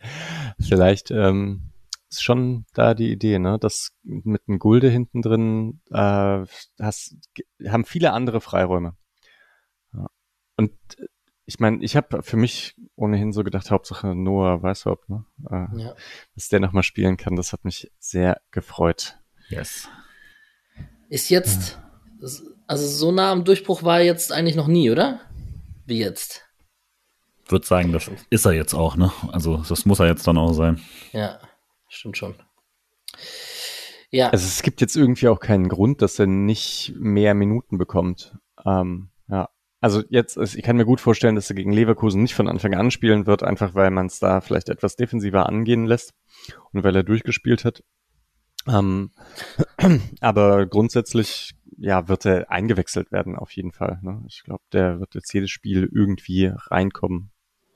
Vielleicht ähm, ist schon da die Idee, ne? dass mit einem Gulde hinten drin äh, hast, haben viele andere Freiräume. Ja. Und äh, ich meine, ich habe für mich ohnehin so gedacht, Hauptsache Noah Weißhaupt, ne? Äh, ja. dass der nochmal spielen kann, das hat mich sehr gefreut. Yes. Ist jetzt, also so nah am Durchbruch war er jetzt eigentlich noch nie, oder? Wie jetzt? Würde sagen, das ist er jetzt auch, ne? Also das muss er jetzt dann auch sein. Ja stimmt schon. Ja. Also es gibt jetzt irgendwie auch keinen Grund, dass er nicht mehr Minuten bekommt. Ähm, ja. Also jetzt, ich kann mir gut vorstellen, dass er gegen Leverkusen nicht von Anfang an spielen wird, einfach weil man es da vielleicht etwas defensiver angehen lässt und weil er durchgespielt hat. Ähm, [clears throat] aber grundsätzlich, ja, wird er eingewechselt werden auf jeden Fall. Ne? Ich glaube, der wird jetzt jedes Spiel irgendwie reinkommen.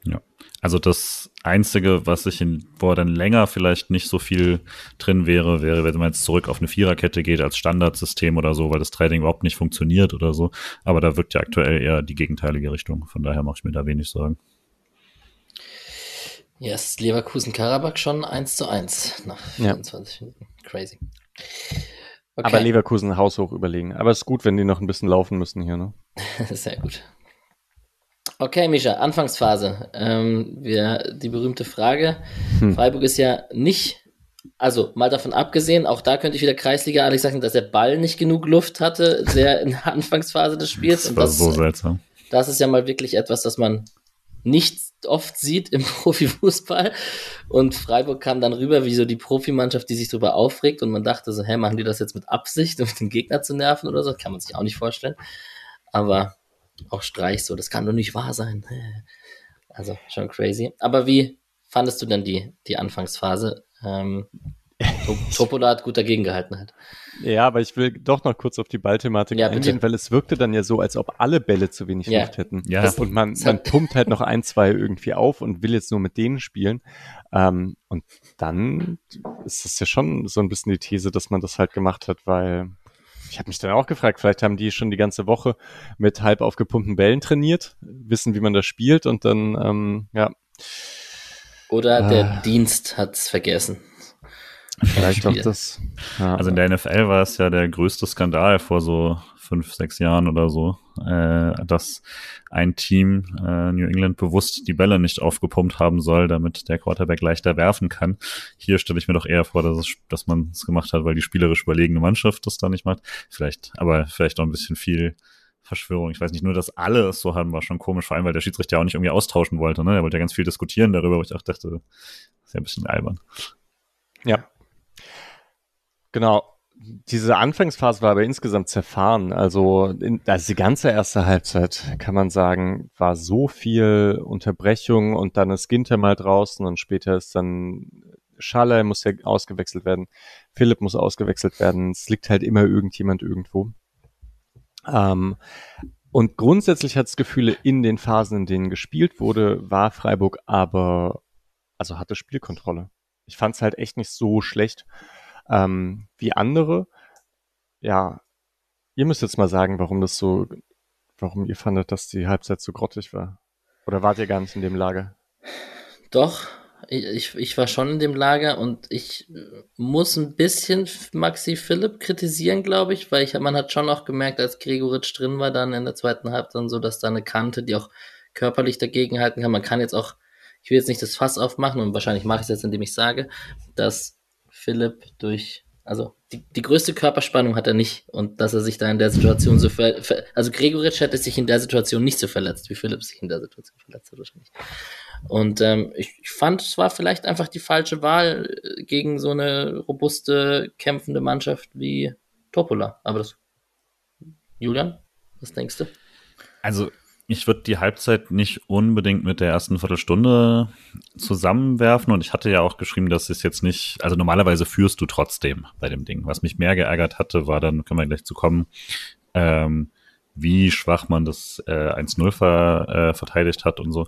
Ja. Also das Einzige, was ich in, wo dann länger vielleicht nicht so viel drin wäre, wäre, wenn man jetzt zurück auf eine Viererkette geht als Standardsystem oder so, weil das Trading überhaupt nicht funktioniert oder so. Aber da wirkt ja aktuell eher die gegenteilige Richtung. Von daher mache ich mir da wenig Sorgen. Yes, Leverkusen-Karabakh schon 1 zu 1 nach 24 ja. Minuten. Crazy. Okay. Aber Leverkusen haushoch überlegen. Aber es ist gut, wenn die noch ein bisschen laufen müssen hier, ne? [laughs] Sehr gut. Okay, Misha, Anfangsphase. Ähm, wir, die berühmte Frage. Hm. Freiburg ist ja nicht, also mal davon abgesehen, auch da könnte ich wieder Kreisliga Alex sagen, dass der Ball nicht genug Luft hatte, sehr in der Anfangsphase des Spiels. Das war das, so seltsam. Das ist ja mal wirklich etwas, das man nicht oft sieht im [laughs] Profifußball. Und Freiburg kam dann rüber wie so die Profimannschaft, die sich darüber aufregt. Und man dachte so, hä, machen die das jetzt mit Absicht, um den Gegner zu nerven oder so? Kann man sich auch nicht vorstellen. Aber auch Streich so, das kann doch nicht wahr sein. [laughs] Also schon crazy. Aber wie fandest du denn die, die Anfangsphase? Ähm, Topola [laughs] hat gut dagegen gehalten halt. Ja, aber ich will doch noch kurz auf die Ballthematik ja, eingehen, weil es wirkte dann ja so, als ob alle Bälle zu wenig ja. Luft hätten. Ja. Und man, man pumpt halt noch ein, zwei irgendwie auf und will jetzt nur mit denen spielen. Ähm, und dann ist das ja schon so ein bisschen die These, dass man das halt gemacht hat, weil ich habe mich dann auch gefragt, vielleicht haben die schon die ganze Woche mit halb aufgepumpten Bällen trainiert, wissen, wie man das spielt und dann, ähm, ja. Oder ah. der Dienst hat's vergessen. Vielleicht auch das. Ja. Also in der NFL war es ja der größte Skandal vor so fünf, sechs Jahren oder so, äh, dass ein Team äh, New England bewusst die Bälle nicht aufgepumpt haben soll, damit der Quarterback leichter werfen kann. Hier stelle ich mir doch eher vor, dass, es, dass man es gemacht hat, weil die spielerisch überlegene Mannschaft das da nicht macht. Vielleicht, aber vielleicht auch ein bisschen viel Verschwörung. Ich weiß nicht, nur, dass alle es so haben, war schon komisch, vor allem, weil der Schiedsrichter ja auch nicht irgendwie austauschen wollte. Ne? Er wollte ja ganz viel diskutieren darüber, wo ich auch dachte, das ist ja ein bisschen albern. Ja. Genau diese Anfangsphase war aber insgesamt zerfahren. Also, in, also die ganze erste Halbzeit, kann man sagen, war so viel Unterbrechung und dann ist Ginter mal draußen und später ist dann Schaller muss ja ausgewechselt werden, Philipp muss ausgewechselt werden. Es liegt halt immer irgendjemand irgendwo. Ähm, und grundsätzlich hat es Gefühle in den Phasen, in denen gespielt wurde, war Freiburg aber, also hatte Spielkontrolle. Ich fand es halt echt nicht so schlecht ähm, wie andere. Ja, ihr müsst jetzt mal sagen, warum das so, warum ihr fandet, dass die Halbzeit so grottig war. Oder wart ihr gar nicht in dem Lager? Doch, ich, ich war schon in dem Lager und ich muss ein bisschen Maxi Philipp kritisieren, glaube ich, weil ich, man hat schon auch gemerkt, als Gregoritsch drin war, dann in der zweiten Halbzeit so, dass da eine Kante, die auch körperlich dagegen halten kann. Man kann jetzt auch, ich will jetzt nicht das Fass aufmachen und wahrscheinlich mache ich es jetzt, indem ich sage, dass Philipp durch, also die, die größte Körperspannung hat er nicht und dass er sich da in der Situation so ver, ver also Gregoritsch hätte sich in der Situation nicht so verletzt, wie Philipp sich in der Situation verletzt hat wahrscheinlich. Und ähm, ich, ich fand, es war vielleicht einfach die falsche Wahl äh, gegen so eine robuste, kämpfende Mannschaft wie Topola. Aber das, Julian, was denkst du? Also ich würde die Halbzeit nicht unbedingt mit der ersten Viertelstunde zusammenwerfen und ich hatte ja auch geschrieben, dass es jetzt nicht, also normalerweise führst du trotzdem bei dem Ding. Was mich mehr geärgert hatte, war dann, können wir gleich zu kommen, ähm, wie schwach man das äh, 1-0 ver, äh, verteidigt hat und so.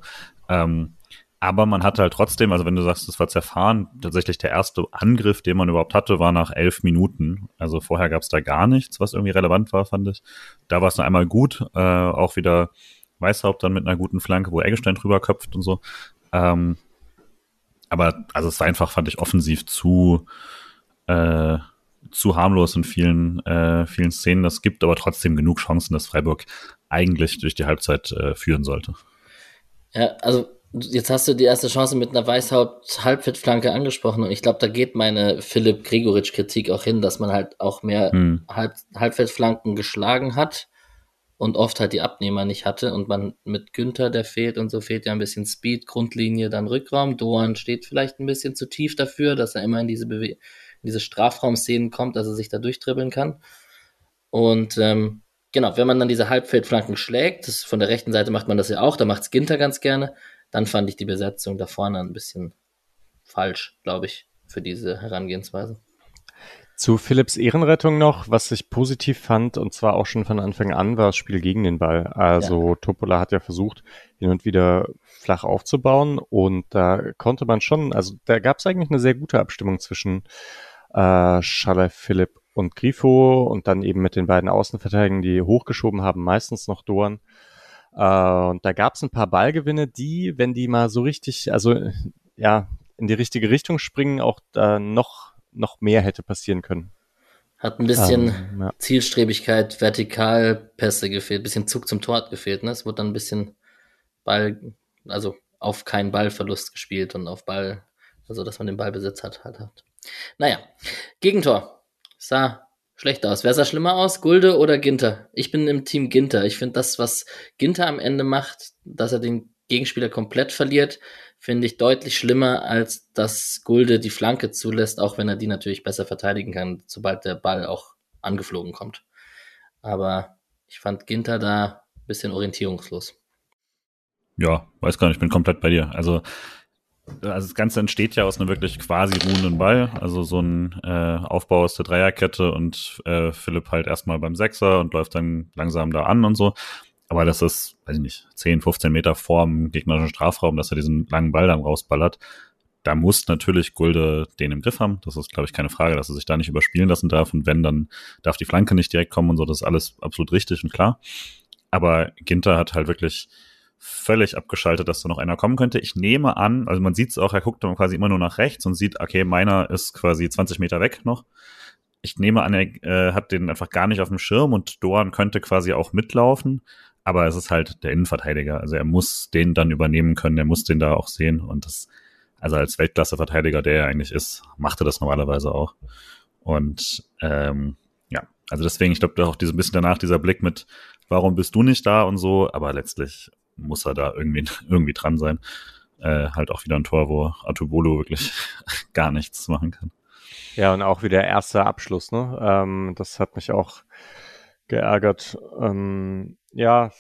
Ähm, aber man hatte halt trotzdem, also wenn du sagst, es war zerfahren, tatsächlich der erste Angriff, den man überhaupt hatte, war nach elf Minuten. Also vorher gab es da gar nichts, was irgendwie relevant war, fand ich. Da war es noch einmal gut, äh, auch wieder Weißhaupt dann mit einer guten Flanke, wo Eggestein drüber köpft und so. Ähm, aber also es war einfach, fand ich, offensiv zu, äh, zu harmlos in vielen, äh, vielen Szenen. Das gibt aber trotzdem genug Chancen, dass Freiburg eigentlich durch die Halbzeit äh, führen sollte. Ja, also jetzt hast du die erste Chance mit einer Weißhaupt-Halbfettflanke angesprochen und ich glaube, da geht meine Philipp Gregoritsch-Kritik auch hin, dass man halt auch mehr hm. Halb Halbfettflanken geschlagen hat und oft halt die Abnehmer nicht hatte und man mit Günther, der fehlt und so fehlt ja ein bisschen Speed, Grundlinie, dann Rückraum. Doan steht vielleicht ein bisschen zu tief dafür, dass er immer in diese, Bewe in diese Strafraumszenen kommt, dass er sich da durchdribbeln kann. Und ähm, genau, wenn man dann diese Halbfeldflanken schlägt, das, von der rechten Seite macht man das ja auch, da macht's Ginter ganz gerne, dann fand ich die Besetzung da vorne ein bisschen falsch, glaube ich, für diese Herangehensweise. Zu Philipps Ehrenrettung noch, was ich positiv fand, und zwar auch schon von Anfang an, war das Spiel gegen den Ball. Also ja. Topola hat ja versucht, hin und wieder flach aufzubauen. Und da konnte man schon, also da gab es eigentlich eine sehr gute Abstimmung zwischen äh, Schaller, Philipp und Grifo und dann eben mit den beiden Außenverteidigern, die hochgeschoben haben, meistens noch Dorn. Äh, und da gab es ein paar Ballgewinne, die, wenn die mal so richtig, also ja, in die richtige Richtung springen, auch da noch, noch mehr hätte passieren können. Hat ein bisschen ähm, ja. Zielstrebigkeit, Vertikalpässe gefehlt, bisschen Zug zum Tor hat gefehlt. Ne? Es wurde dann ein bisschen Ball, also auf keinen Ballverlust gespielt und auf Ball, also dass man den Ballbesitz hat, halt hat. Naja, Gegentor. Sah schlecht aus. Wer sah schlimmer aus? Gulde oder Ginter? Ich bin im Team Ginter. Ich finde das, was Ginter am Ende macht, dass er den Gegenspieler komplett verliert, finde ich deutlich schlimmer, als dass Gulde die Flanke zulässt, auch wenn er die natürlich besser verteidigen kann, sobald der Ball auch angeflogen kommt. Aber ich fand Ginter da ein bisschen orientierungslos. Ja, weiß gar nicht, ich bin komplett bei dir. Also, also das Ganze entsteht ja aus einem wirklich quasi ruhenden Ball, also so ein äh, Aufbau aus der Dreierkette und äh, Philipp halt erstmal beim Sechser und läuft dann langsam da an und so. Aber das ist, weiß ich nicht, 10, 15 Meter vorm gegnerischen Strafraum, dass er diesen langen Ball dann rausballert. Da muss natürlich Gulde den im Griff haben. Das ist, glaube ich, keine Frage, dass er sich da nicht überspielen lassen darf. Und wenn, dann darf die Flanke nicht direkt kommen und so. Das ist alles absolut richtig und klar. Aber Ginter hat halt wirklich völlig abgeschaltet, dass da noch einer kommen könnte. Ich nehme an, also man sieht es auch, er guckt dann quasi immer nur nach rechts und sieht, okay, meiner ist quasi 20 Meter weg noch ich nehme an, er äh, hat den einfach gar nicht auf dem Schirm und Doan könnte quasi auch mitlaufen aber es ist halt der Innenverteidiger. Also er muss den dann übernehmen können, er muss den da auch sehen und das, also als Weltklasse-Verteidiger, der er eigentlich ist, macht er das normalerweise auch. Und ähm, ja, also deswegen, ich glaube, auch diese bisschen danach dieser Blick mit, warum bist du nicht da und so, aber letztlich muss er da irgendwie, [laughs] irgendwie dran sein. Äh, halt auch wieder ein Tor, wo Atubolo wirklich [laughs] gar nichts machen kann. Ja, und auch wieder erster Abschluss, ne? Ähm, das hat mich auch geärgert. Ähm, ja,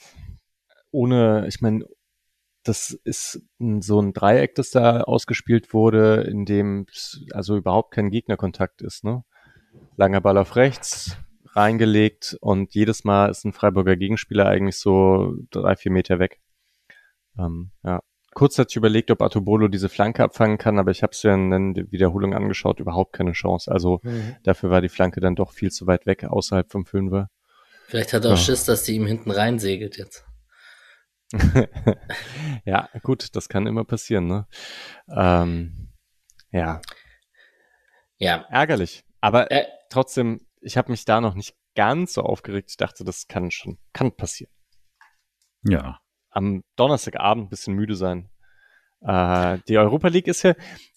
ohne, ich meine, das ist so ein Dreieck, das da ausgespielt wurde, in dem also überhaupt kein Gegnerkontakt ist. Ne? Langer Ball auf rechts, reingelegt und jedes Mal ist ein Freiburger Gegenspieler eigentlich so drei, vier Meter weg. Ähm, ja. Kurz hatte ich überlegt, ob Atobolo diese Flanke abfangen kann, aber ich habe es ja in der Wiederholung angeschaut, überhaupt keine Chance. Also mhm. dafür war die Flanke dann doch viel zu weit weg, außerhalb vom Fünfer. Vielleicht hat er auch ja. Schiss, dass die ihm hinten reinsegelt jetzt. [laughs] ja, gut, das kann immer passieren, ne? Ähm, ja. Ja. Ärgerlich. Aber äh, trotzdem, ich habe mich da noch nicht ganz so aufgeregt. Ich dachte, das kann schon, kann passieren. Ja. Am Donnerstagabend ein bisschen müde sein. Äh, die Europa League ist ja,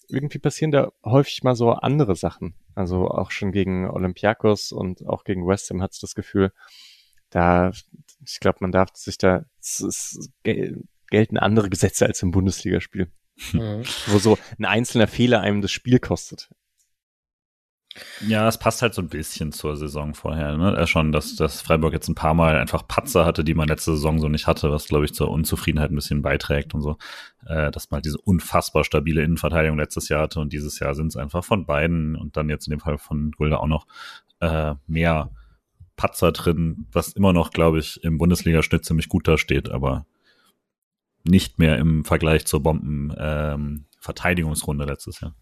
irgendwie passieren da häufig mal so andere Sachen. Also auch schon gegen Olympiakos und auch gegen West Ham hat es das Gefühl, da, ich glaube, man darf sich da, es, es gelten andere Gesetze als im Bundesligaspiel. Mhm. Wo so ein einzelner Fehler einem das Spiel kostet. Ja, es passt halt so ein bisschen zur Saison vorher. Ne? Äh, schon, dass, dass Freiburg jetzt ein paar Mal einfach Patzer hatte, die man letzte Saison so nicht hatte, was, glaube ich, zur Unzufriedenheit ein bisschen beiträgt und so. Äh, dass man halt diese unfassbar stabile Innenverteidigung letztes Jahr hatte und dieses Jahr sind es einfach von beiden und dann jetzt in dem Fall von Gulda auch noch äh, mehr Patzer drin, was immer noch, glaube ich, im Bundesligaschnitt ziemlich gut da steht, aber nicht mehr im Vergleich zur Bomben-Verteidigungsrunde ähm, letztes Jahr.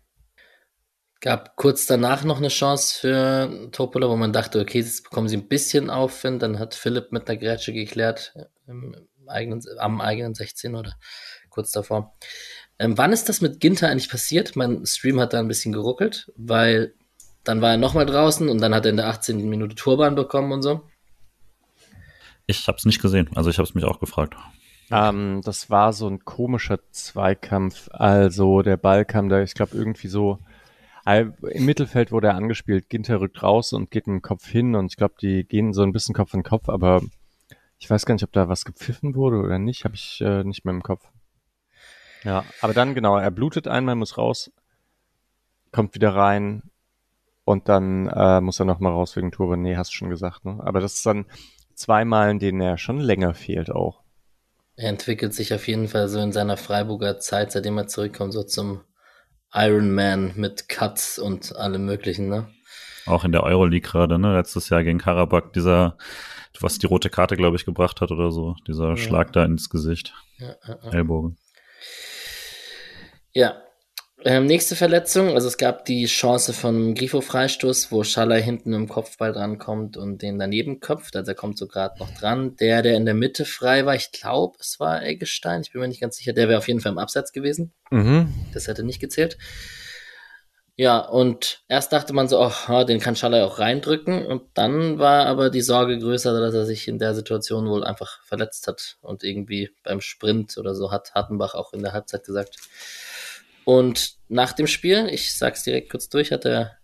Gab kurz danach noch eine Chance für Topola, wo man dachte, okay, jetzt bekommen sie ein bisschen Aufwind. Dann hat Philipp mit einer Grätsche geklärt, im eigenen, am eigenen 16 oder kurz davor. Ähm, wann ist das mit Ginter eigentlich passiert? Mein Stream hat da ein bisschen geruckelt, weil dann war er nochmal draußen und dann hat er in der 18. Minute Turban bekommen und so. Ich habe es nicht gesehen, also ich habe es mich auch gefragt. Ähm, das war so ein komischer Zweikampf. Also der Ball kam da, ich glaube, irgendwie so im Mittelfeld wurde er angespielt. Ginter rückt raus und geht mit Kopf hin und ich glaube, die gehen so ein bisschen Kopf in Kopf, aber ich weiß gar nicht, ob da was gepfiffen wurde oder nicht, habe ich äh, nicht mehr im Kopf. Ja, aber dann genau, er blutet einmal, muss raus, kommt wieder rein, und dann äh, muss er nochmal raus wegen Tore. Nee, hast du schon gesagt, ne? Aber das ist dann zweimal, in denen er schon länger fehlt auch. Er entwickelt sich auf jeden Fall so in seiner Freiburger Zeit, seitdem er zurückkommt, so zum Iron Man mit Cuts und allem möglichen, ne? Auch in der Euroleague gerade, ne? Letztes Jahr gegen Karabakh, dieser was die rote Karte, glaube ich, gebracht hat oder so. Dieser ja. Schlag da ins Gesicht. Ja, ja, Ellbogen. Ja. Ähm, nächste Verletzung, also es gab die Chance von Grifo-Freistoß, wo Schaller hinten im Kopfball drankommt und den daneben köpft. Also er kommt so gerade noch dran. Der, der in der Mitte frei war, ich glaube, es war Eggestein, ich bin mir nicht ganz sicher, der wäre auf jeden Fall im Absatz gewesen. Mhm. Das hätte nicht gezählt. Ja, und erst dachte man so, oh, den kann Schaller auch reindrücken. Und dann war aber die Sorge größer, dass er sich in der Situation wohl einfach verletzt hat. Und irgendwie beim Sprint oder so hat Hartenbach auch in der Halbzeit gesagt. Und nach dem Spiel, ich sag's direkt kurz durch, hat der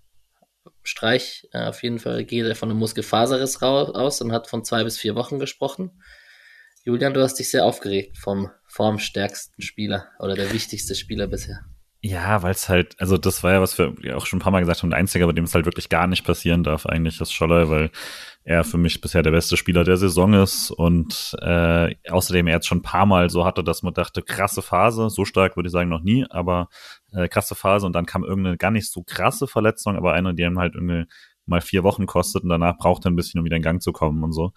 Streich äh, auf jeden Fall geht er von einem Muskelfaserriss raus aus und hat von zwei bis vier Wochen gesprochen. Julian, du hast dich sehr aufgeregt vom formstärksten Spieler oder der wichtigste Spieler bisher. Ja, weil es halt, also das war ja, was wir auch schon ein paar Mal gesagt haben, der Einzige, bei dem es halt wirklich gar nicht passieren darf, eigentlich ist Scholler, weil er für mich bisher der beste Spieler der Saison ist und äh, außerdem er jetzt schon ein paar Mal so hatte, dass man dachte, krasse Phase, so stark würde ich sagen noch nie, aber äh, krasse Phase und dann kam irgendeine gar nicht so krasse Verletzung, aber eine, die ihm halt irgendwie mal vier Wochen kostet und danach braucht er ein bisschen, um wieder in Gang zu kommen und so.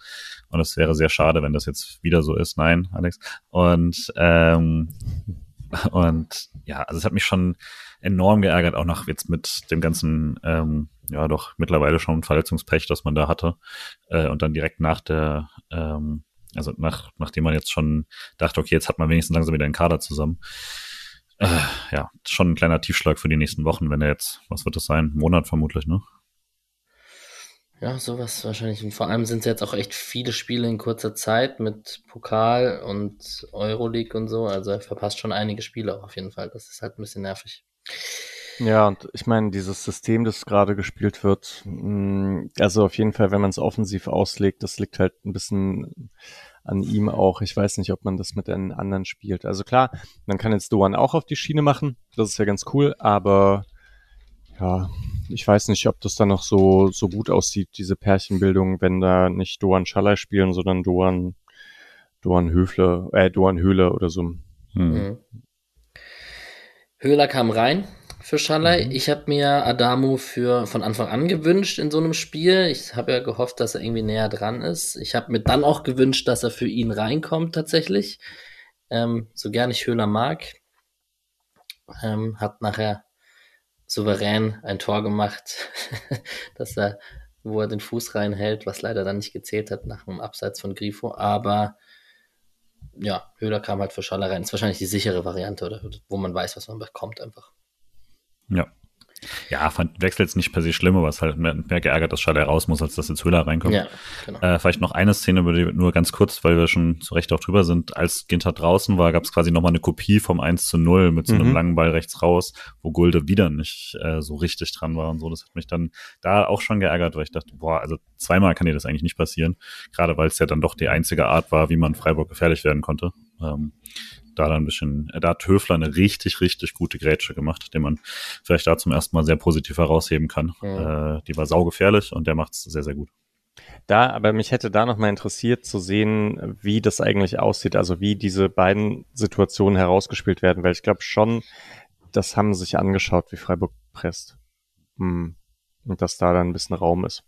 Und es wäre sehr schade, wenn das jetzt wieder so ist. Nein, Alex. Und ähm, und ja, also es hat mich schon enorm geärgert, auch noch jetzt mit dem ganzen, ähm, ja doch mittlerweile schon Verletzungspech, das man da hatte. Äh, und dann direkt nach der, ähm, also nach, nachdem man jetzt schon dachte, okay, jetzt hat man wenigstens langsam wieder einen Kader zusammen. Äh, ja, schon ein kleiner Tiefschlag für die nächsten Wochen, wenn er jetzt, was wird das sein? Monat vermutlich, ne? Ja, sowas wahrscheinlich. Und vor allem sind es jetzt auch echt viele Spiele in kurzer Zeit mit Pokal und Euroleague und so. Also er verpasst schon einige Spiele auf jeden Fall. Das ist halt ein bisschen nervig. Ja, und ich meine, dieses System, das gerade gespielt wird, mm, also auf jeden Fall, wenn man es offensiv auslegt, das liegt halt ein bisschen an ihm auch. Ich weiß nicht, ob man das mit den anderen spielt. Also klar, man kann jetzt Doan auch auf die Schiene machen. Das ist ja ganz cool, aber ja, ich weiß nicht, ob das dann noch so, so gut aussieht, diese Pärchenbildung, wenn da nicht Doan Schaller spielen, sondern Doan, Doan Höfle, äh, Doan Höhle oder so. Hm. Mhm. Höhler kam rein für Schaller. Mhm. Ich habe mir Adamu für von Anfang an gewünscht in so einem Spiel. Ich habe ja gehofft, dass er irgendwie näher dran ist. Ich habe mir dann auch gewünscht, dass er für ihn reinkommt tatsächlich. Ähm, so gern ich Höhler mag. Ähm, hat nachher souverän ein Tor gemacht, [laughs] dass er, wo er den Fuß reinhält, was leider dann nicht gezählt hat nach dem Abseits von Grifo, aber ja, Höhler kam halt für Schaller rein. Ist wahrscheinlich die sichere Variante, oder wo man weiß, was man bekommt einfach. Ja, ja, fand Wechsel jetzt nicht per se schlimm, aber es halt mehr, mehr geärgert, dass Schaller raus muss, als dass jetzt Höhler reinkommt. Ja, genau. Äh, vielleicht noch eine Szene, über die nur ganz kurz, weil wir schon zu Recht auch drüber sind. Als Ginter draußen war, gab es quasi nochmal eine Kopie vom 1 zu 0 mit so einem mhm. langen Ball rechts raus, wo Gulde wieder nicht äh, so richtig dran war und so. Das hat mich dann da auch schon geärgert, weil ich dachte, boah, also zweimal kann dir das eigentlich nicht passieren. Gerade weil es ja dann doch die einzige Art war, wie man Freiburg gefährlich werden konnte. Ähm, da dann ein bisschen, da hat Höfler eine richtig, richtig gute Grätsche gemacht, den man vielleicht da zum ersten Mal sehr positiv herausheben kann. Mhm. Äh, die war saugefährlich und der macht es sehr, sehr gut. Da, aber mich hätte da nochmal interessiert zu sehen, wie das eigentlich aussieht, also wie diese beiden Situationen herausgespielt werden, weil ich glaube schon, das haben sich angeschaut, wie Freiburg presst. Hm. Und dass da dann ein bisschen Raum ist.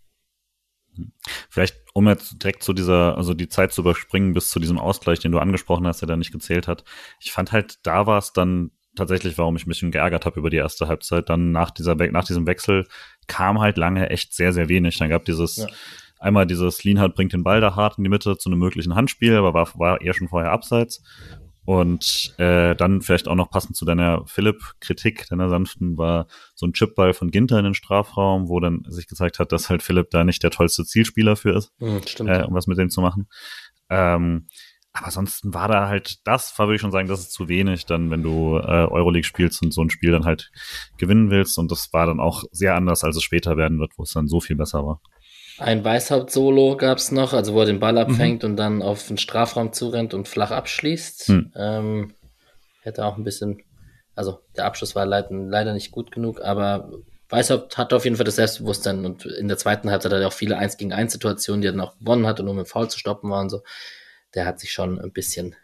Vielleicht, um jetzt direkt zu dieser, also die Zeit zu überspringen bis zu diesem Ausgleich, den du angesprochen hast, der da nicht gezählt hat. Ich fand halt, da war es dann tatsächlich, warum ich mich ein bisschen geärgert habe über die erste Halbzeit. Dann nach dieser, nach diesem Wechsel kam halt lange echt sehr, sehr wenig. Dann gab dieses, ja. einmal dieses Lienhardt bringt den Ball da hart in die Mitte zu einem möglichen Handspiel, aber war, war eher schon vorher abseits. Und äh, dann vielleicht auch noch passend zu deiner Philipp-Kritik, deiner sanften, war so ein Chipball von Ginter in den Strafraum, wo dann sich gezeigt hat, dass halt Philipp da nicht der tollste Zielspieler für ist, mhm, äh, um was mit dem zu machen. Ähm, aber ansonsten war da halt, das war, würde ich schon sagen, das ist zu wenig, dann, wenn du äh, Euroleague spielst und so ein Spiel dann halt gewinnen willst. Und das war dann auch sehr anders, als es später werden wird, wo es dann so viel besser war. Ein Weißhaupt-Solo gab's noch, also wo er den Ball abfängt mhm. und dann auf den Strafraum zurennt und flach abschließt. Mhm. Ähm, hätte auch ein bisschen, also der Abschluss war leider, leider nicht gut genug, aber Weißhaupt hatte auf jeden Fall das Selbstbewusstsein und in der zweiten Halbzeit hat er auch viele 1 gegen 1 Situationen, die er dann auch gewonnen hat und um im Foul zu stoppen waren so. Der hat sich schon ein bisschen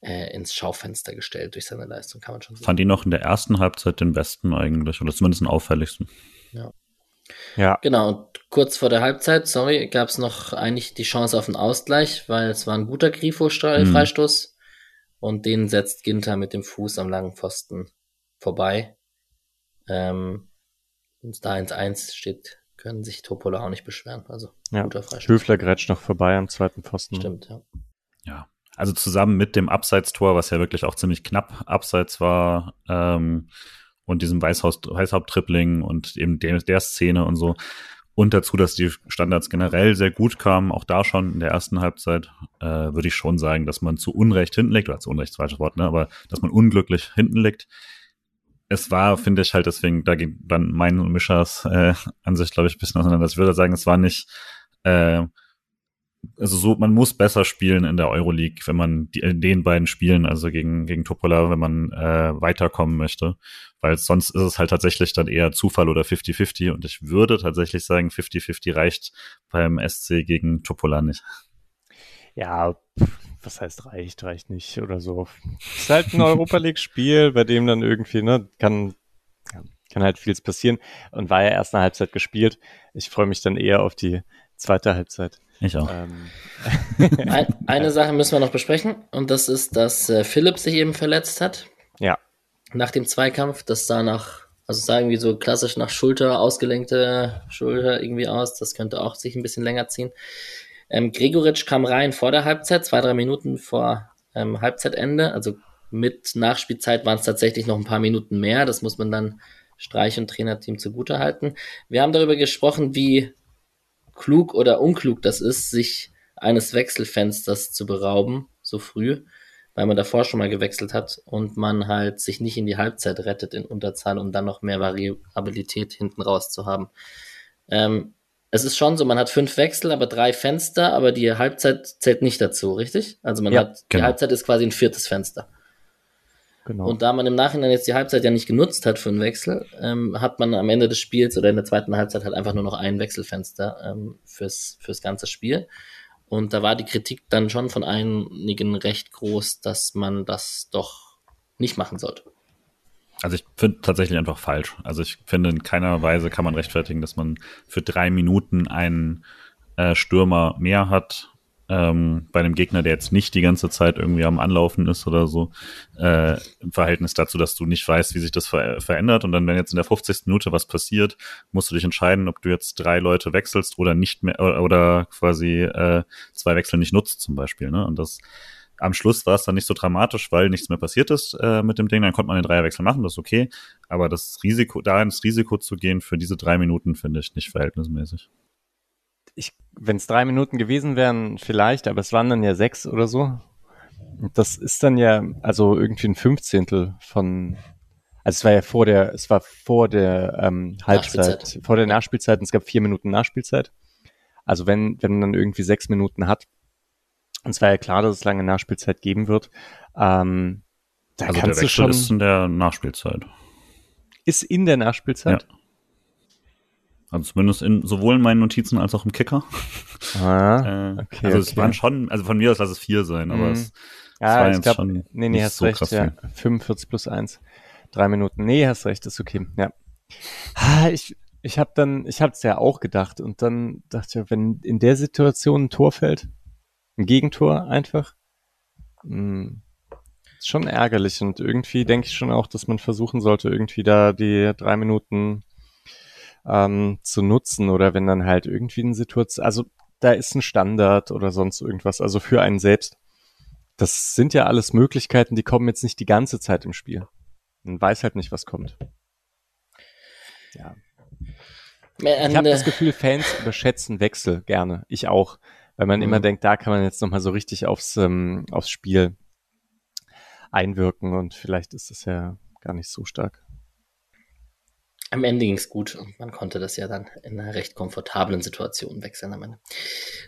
äh, ins Schaufenster gestellt durch seine Leistung, kann man schon sagen. Fand ihn noch in der ersten Halbzeit den besten eigentlich, oder zumindest den auffälligsten. Ja. Ja. Genau, und kurz vor der Halbzeit, sorry, gab es noch eigentlich die Chance auf einen Ausgleich, weil es war ein guter Grifo-Freistoß mhm. und den setzt Ginter mit dem Fuß am langen Pfosten vorbei. Ähm, Wenn es da 1-1 steht, können sich Topola auch nicht beschweren. Also ja. guter Freistoß. Höfler grätscht noch vorbei am zweiten Pfosten. Stimmt, ja. Ja, also zusammen mit dem Abseitstor, was ja wirklich auch ziemlich knapp abseits war, ähm, und diesem Weißhaupt-Tripling und eben der, der Szene und so. Und dazu, dass die Standards generell sehr gut kamen, auch da schon in der ersten Halbzeit, äh, würde ich schon sagen, dass man zu Unrecht hinten liegt, oder zu Unrecht, zweites Wort, ne, aber dass man unglücklich hinten liegt. Es war, finde ich halt, deswegen, da ging dann mein und Mischers äh, Ansicht, glaube ich, ein bisschen auseinander. Ich würde sagen, es war nicht äh, also so, man muss besser spielen in der Euroleague, wenn man die, in den beiden Spielen, also gegen, gegen Topola, wenn man äh, weiterkommen möchte. Weil sonst ist es halt tatsächlich dann eher Zufall oder 50-50 und ich würde tatsächlich sagen, 50-50 reicht beim SC gegen Topola nicht. Ja, was heißt reicht, reicht nicht oder so. Es ist halt ein Europa [laughs] League-Spiel, bei dem dann irgendwie, ne, kann, kann halt vieles passieren und war ja erst eine Halbzeit gespielt. Ich freue mich dann eher auf die zweite Halbzeit. Ich auch. Ähm. [laughs] Ein, [laughs] eine Sache müssen wir noch besprechen und das ist, dass äh, Philipp sich eben verletzt hat. Ja. Nach dem Zweikampf, das sah nach, also sah irgendwie so klassisch nach Schulter, ausgelenkte Schulter irgendwie aus. Das könnte auch sich ein bisschen länger ziehen. Ähm, Gregoritsch kam rein vor der Halbzeit, zwei, drei Minuten vor ähm, Halbzeitende. Also mit Nachspielzeit waren es tatsächlich noch ein paar Minuten mehr. Das muss man dann Streich und Trainerteam zugute halten. Wir haben darüber gesprochen, wie klug oder unklug das ist, sich eines Wechselfensters zu berauben, so früh, weil man davor schon mal gewechselt hat und man halt sich nicht in die Halbzeit rettet in Unterzahl, um dann noch mehr Variabilität hinten raus zu haben. Ähm, es ist schon so, man hat fünf Wechsel, aber drei Fenster, aber die Halbzeit zählt nicht dazu, richtig? Also man ja, hat, genau. die Halbzeit ist quasi ein viertes Fenster. Genau. Und da man im Nachhinein jetzt die Halbzeit ja nicht genutzt hat für einen Wechsel, ähm, hat man am Ende des Spiels oder in der zweiten Halbzeit halt einfach nur noch ein Wechselfenster ähm, fürs, fürs ganze Spiel. Und da war die Kritik dann schon von einigen recht groß, dass man das doch nicht machen sollte. Also ich finde tatsächlich einfach falsch. Also ich finde in keiner Weise kann man rechtfertigen, dass man für drei Minuten einen äh, Stürmer mehr hat ähm, bei einem Gegner, der jetzt nicht die ganze Zeit irgendwie am Anlaufen ist oder so, äh, im Verhältnis dazu, dass du nicht weißt, wie sich das ver verändert. Und dann, wenn jetzt in der 50. Minute was passiert, musst du dich entscheiden, ob du jetzt drei Leute wechselst oder nicht mehr oder, quasi äh, zwei Wechsel nicht nutzt zum Beispiel. Ne? Und das am Schluss war es dann nicht so dramatisch, weil nichts mehr passiert ist äh, mit dem Ding. Dann konnte man den Dreierwechsel machen, das ist okay. Aber das Risiko, da ins Risiko zu gehen für diese drei Minuten, finde ich nicht verhältnismäßig ich, wenn es drei Minuten gewesen wären, vielleicht, aber es waren dann ja sechs oder so. Das ist dann ja, also irgendwie ein Fünfzehntel von, also es war ja vor der, es war vor der ähm, Halbzeit, vor der Nachspielzeit und es gab vier Minuten Nachspielzeit. Also wenn, wenn man dann irgendwie sechs Minuten hat, und es war ja klar, dass es lange Nachspielzeit geben wird, ähm, da also kannst der Wechsel du schon. ist in der Nachspielzeit. Ist in der Nachspielzeit? Ja. Also zumindest in sowohl in meinen Notizen als auch im Kicker. Ah, [laughs] äh, okay, also es waren schon, also von mir aus lass es vier sein, aber mhm. es, ja, war ich glaub, schon nee, nee, hast so recht, ja. 45 plus eins, drei Minuten. Nee, hast recht, ist okay, ja. Ich, ich habe dann, ich habe es ja auch gedacht und dann dachte ich, wenn in der Situation ein Tor fällt, ein Gegentor einfach, mh, hm, ist schon ärgerlich und irgendwie denke ich schon auch, dass man versuchen sollte, irgendwie da die drei Minuten ähm, zu nutzen oder wenn dann halt irgendwie eine Situation, also da ist ein Standard oder sonst irgendwas, also für einen selbst. Das sind ja alles Möglichkeiten, die kommen jetzt nicht die ganze Zeit im Spiel. Man weiß halt nicht, was kommt. Ja. Ich habe das Gefühl, Fans überschätzen Wechsel gerne. Ich auch. Weil man mhm. immer denkt, da kann man jetzt nochmal so richtig aufs, ähm, aufs Spiel einwirken und vielleicht ist das ja gar nicht so stark. Am Ende ging's gut und man konnte das ja dann in einer recht komfortablen Situation wechseln am Ende.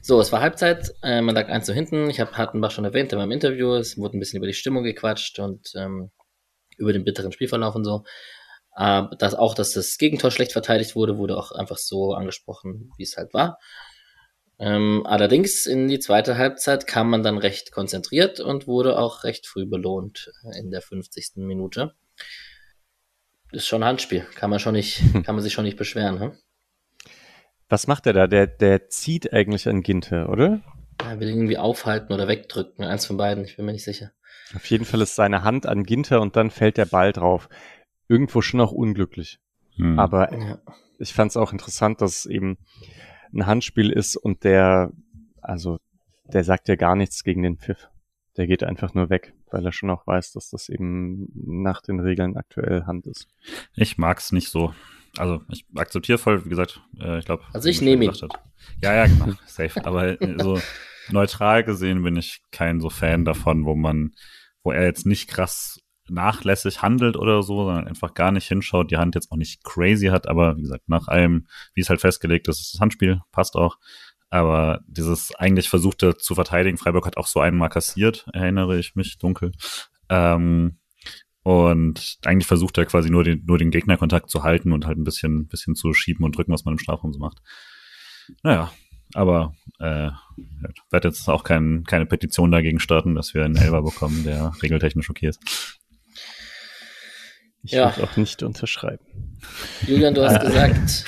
So, es war Halbzeit, äh, man lag eins zu hinten. Ich habe Hartenbach schon erwähnt in meinem Interview. Es wurde ein bisschen über die Stimmung gequatscht und ähm, über den bitteren Spielverlauf und so. Äh, dass auch, dass das Gegentor schlecht verteidigt wurde, wurde auch einfach so angesprochen, wie es halt war. Ähm, allerdings in die zweite Halbzeit kam man dann recht konzentriert und wurde auch recht früh belohnt äh, in der 50. Minute ist schon ein Handspiel. Kann man schon nicht, hm. kann man sich schon nicht beschweren. Hm? Was macht er da? Der, der zieht eigentlich an Ginte, oder? Er will ihn irgendwie aufhalten oder wegdrücken. Eins von beiden, ich bin mir nicht sicher. Auf jeden Fall ist seine Hand an Ginter und dann fällt der Ball drauf. Irgendwo schon auch unglücklich. Hm. Aber Ja. ich fand es auch interessant, dass es eben ein Handspiel ist und der, also der sagt ja gar nichts gegen den Pfiff. Der geht einfach nur weg, weil er schon auch weiß, dass das eben nach den Regeln aktuell Hand ist. Ich mag's nicht so. Also ich akzeptiere voll, wie gesagt, äh, ich glaube. Also ich nehme ihn. Ja, ja, genau, [laughs] safe. Aber äh, so neutral gesehen bin ich kein so Fan davon, wo man, wo er jetzt nicht krass nachlässig handelt oder so, sondern einfach gar nicht hinschaut, die Hand jetzt auch nicht crazy hat, aber wie gesagt, nach allem, wie es halt festgelegt ist, ist das Handspiel, passt auch. Aber dieses eigentlich versuchte zu verteidigen, Freiburg hat auch so einen mal kassiert, erinnere ich mich dunkel. Ähm, und eigentlich versucht er quasi nur den, nur den Gegnerkontakt zu halten und halt ein bisschen, bisschen zu schieben und drücken, was man im Strafraum so macht. Naja, aber äh, ich werde jetzt auch kein, keine Petition dagegen starten, dass wir einen Elber bekommen, der regeltechnisch okay ist. Ich Ja. würde auch nicht unterschreiben. Julian, du hast [laughs] gesagt,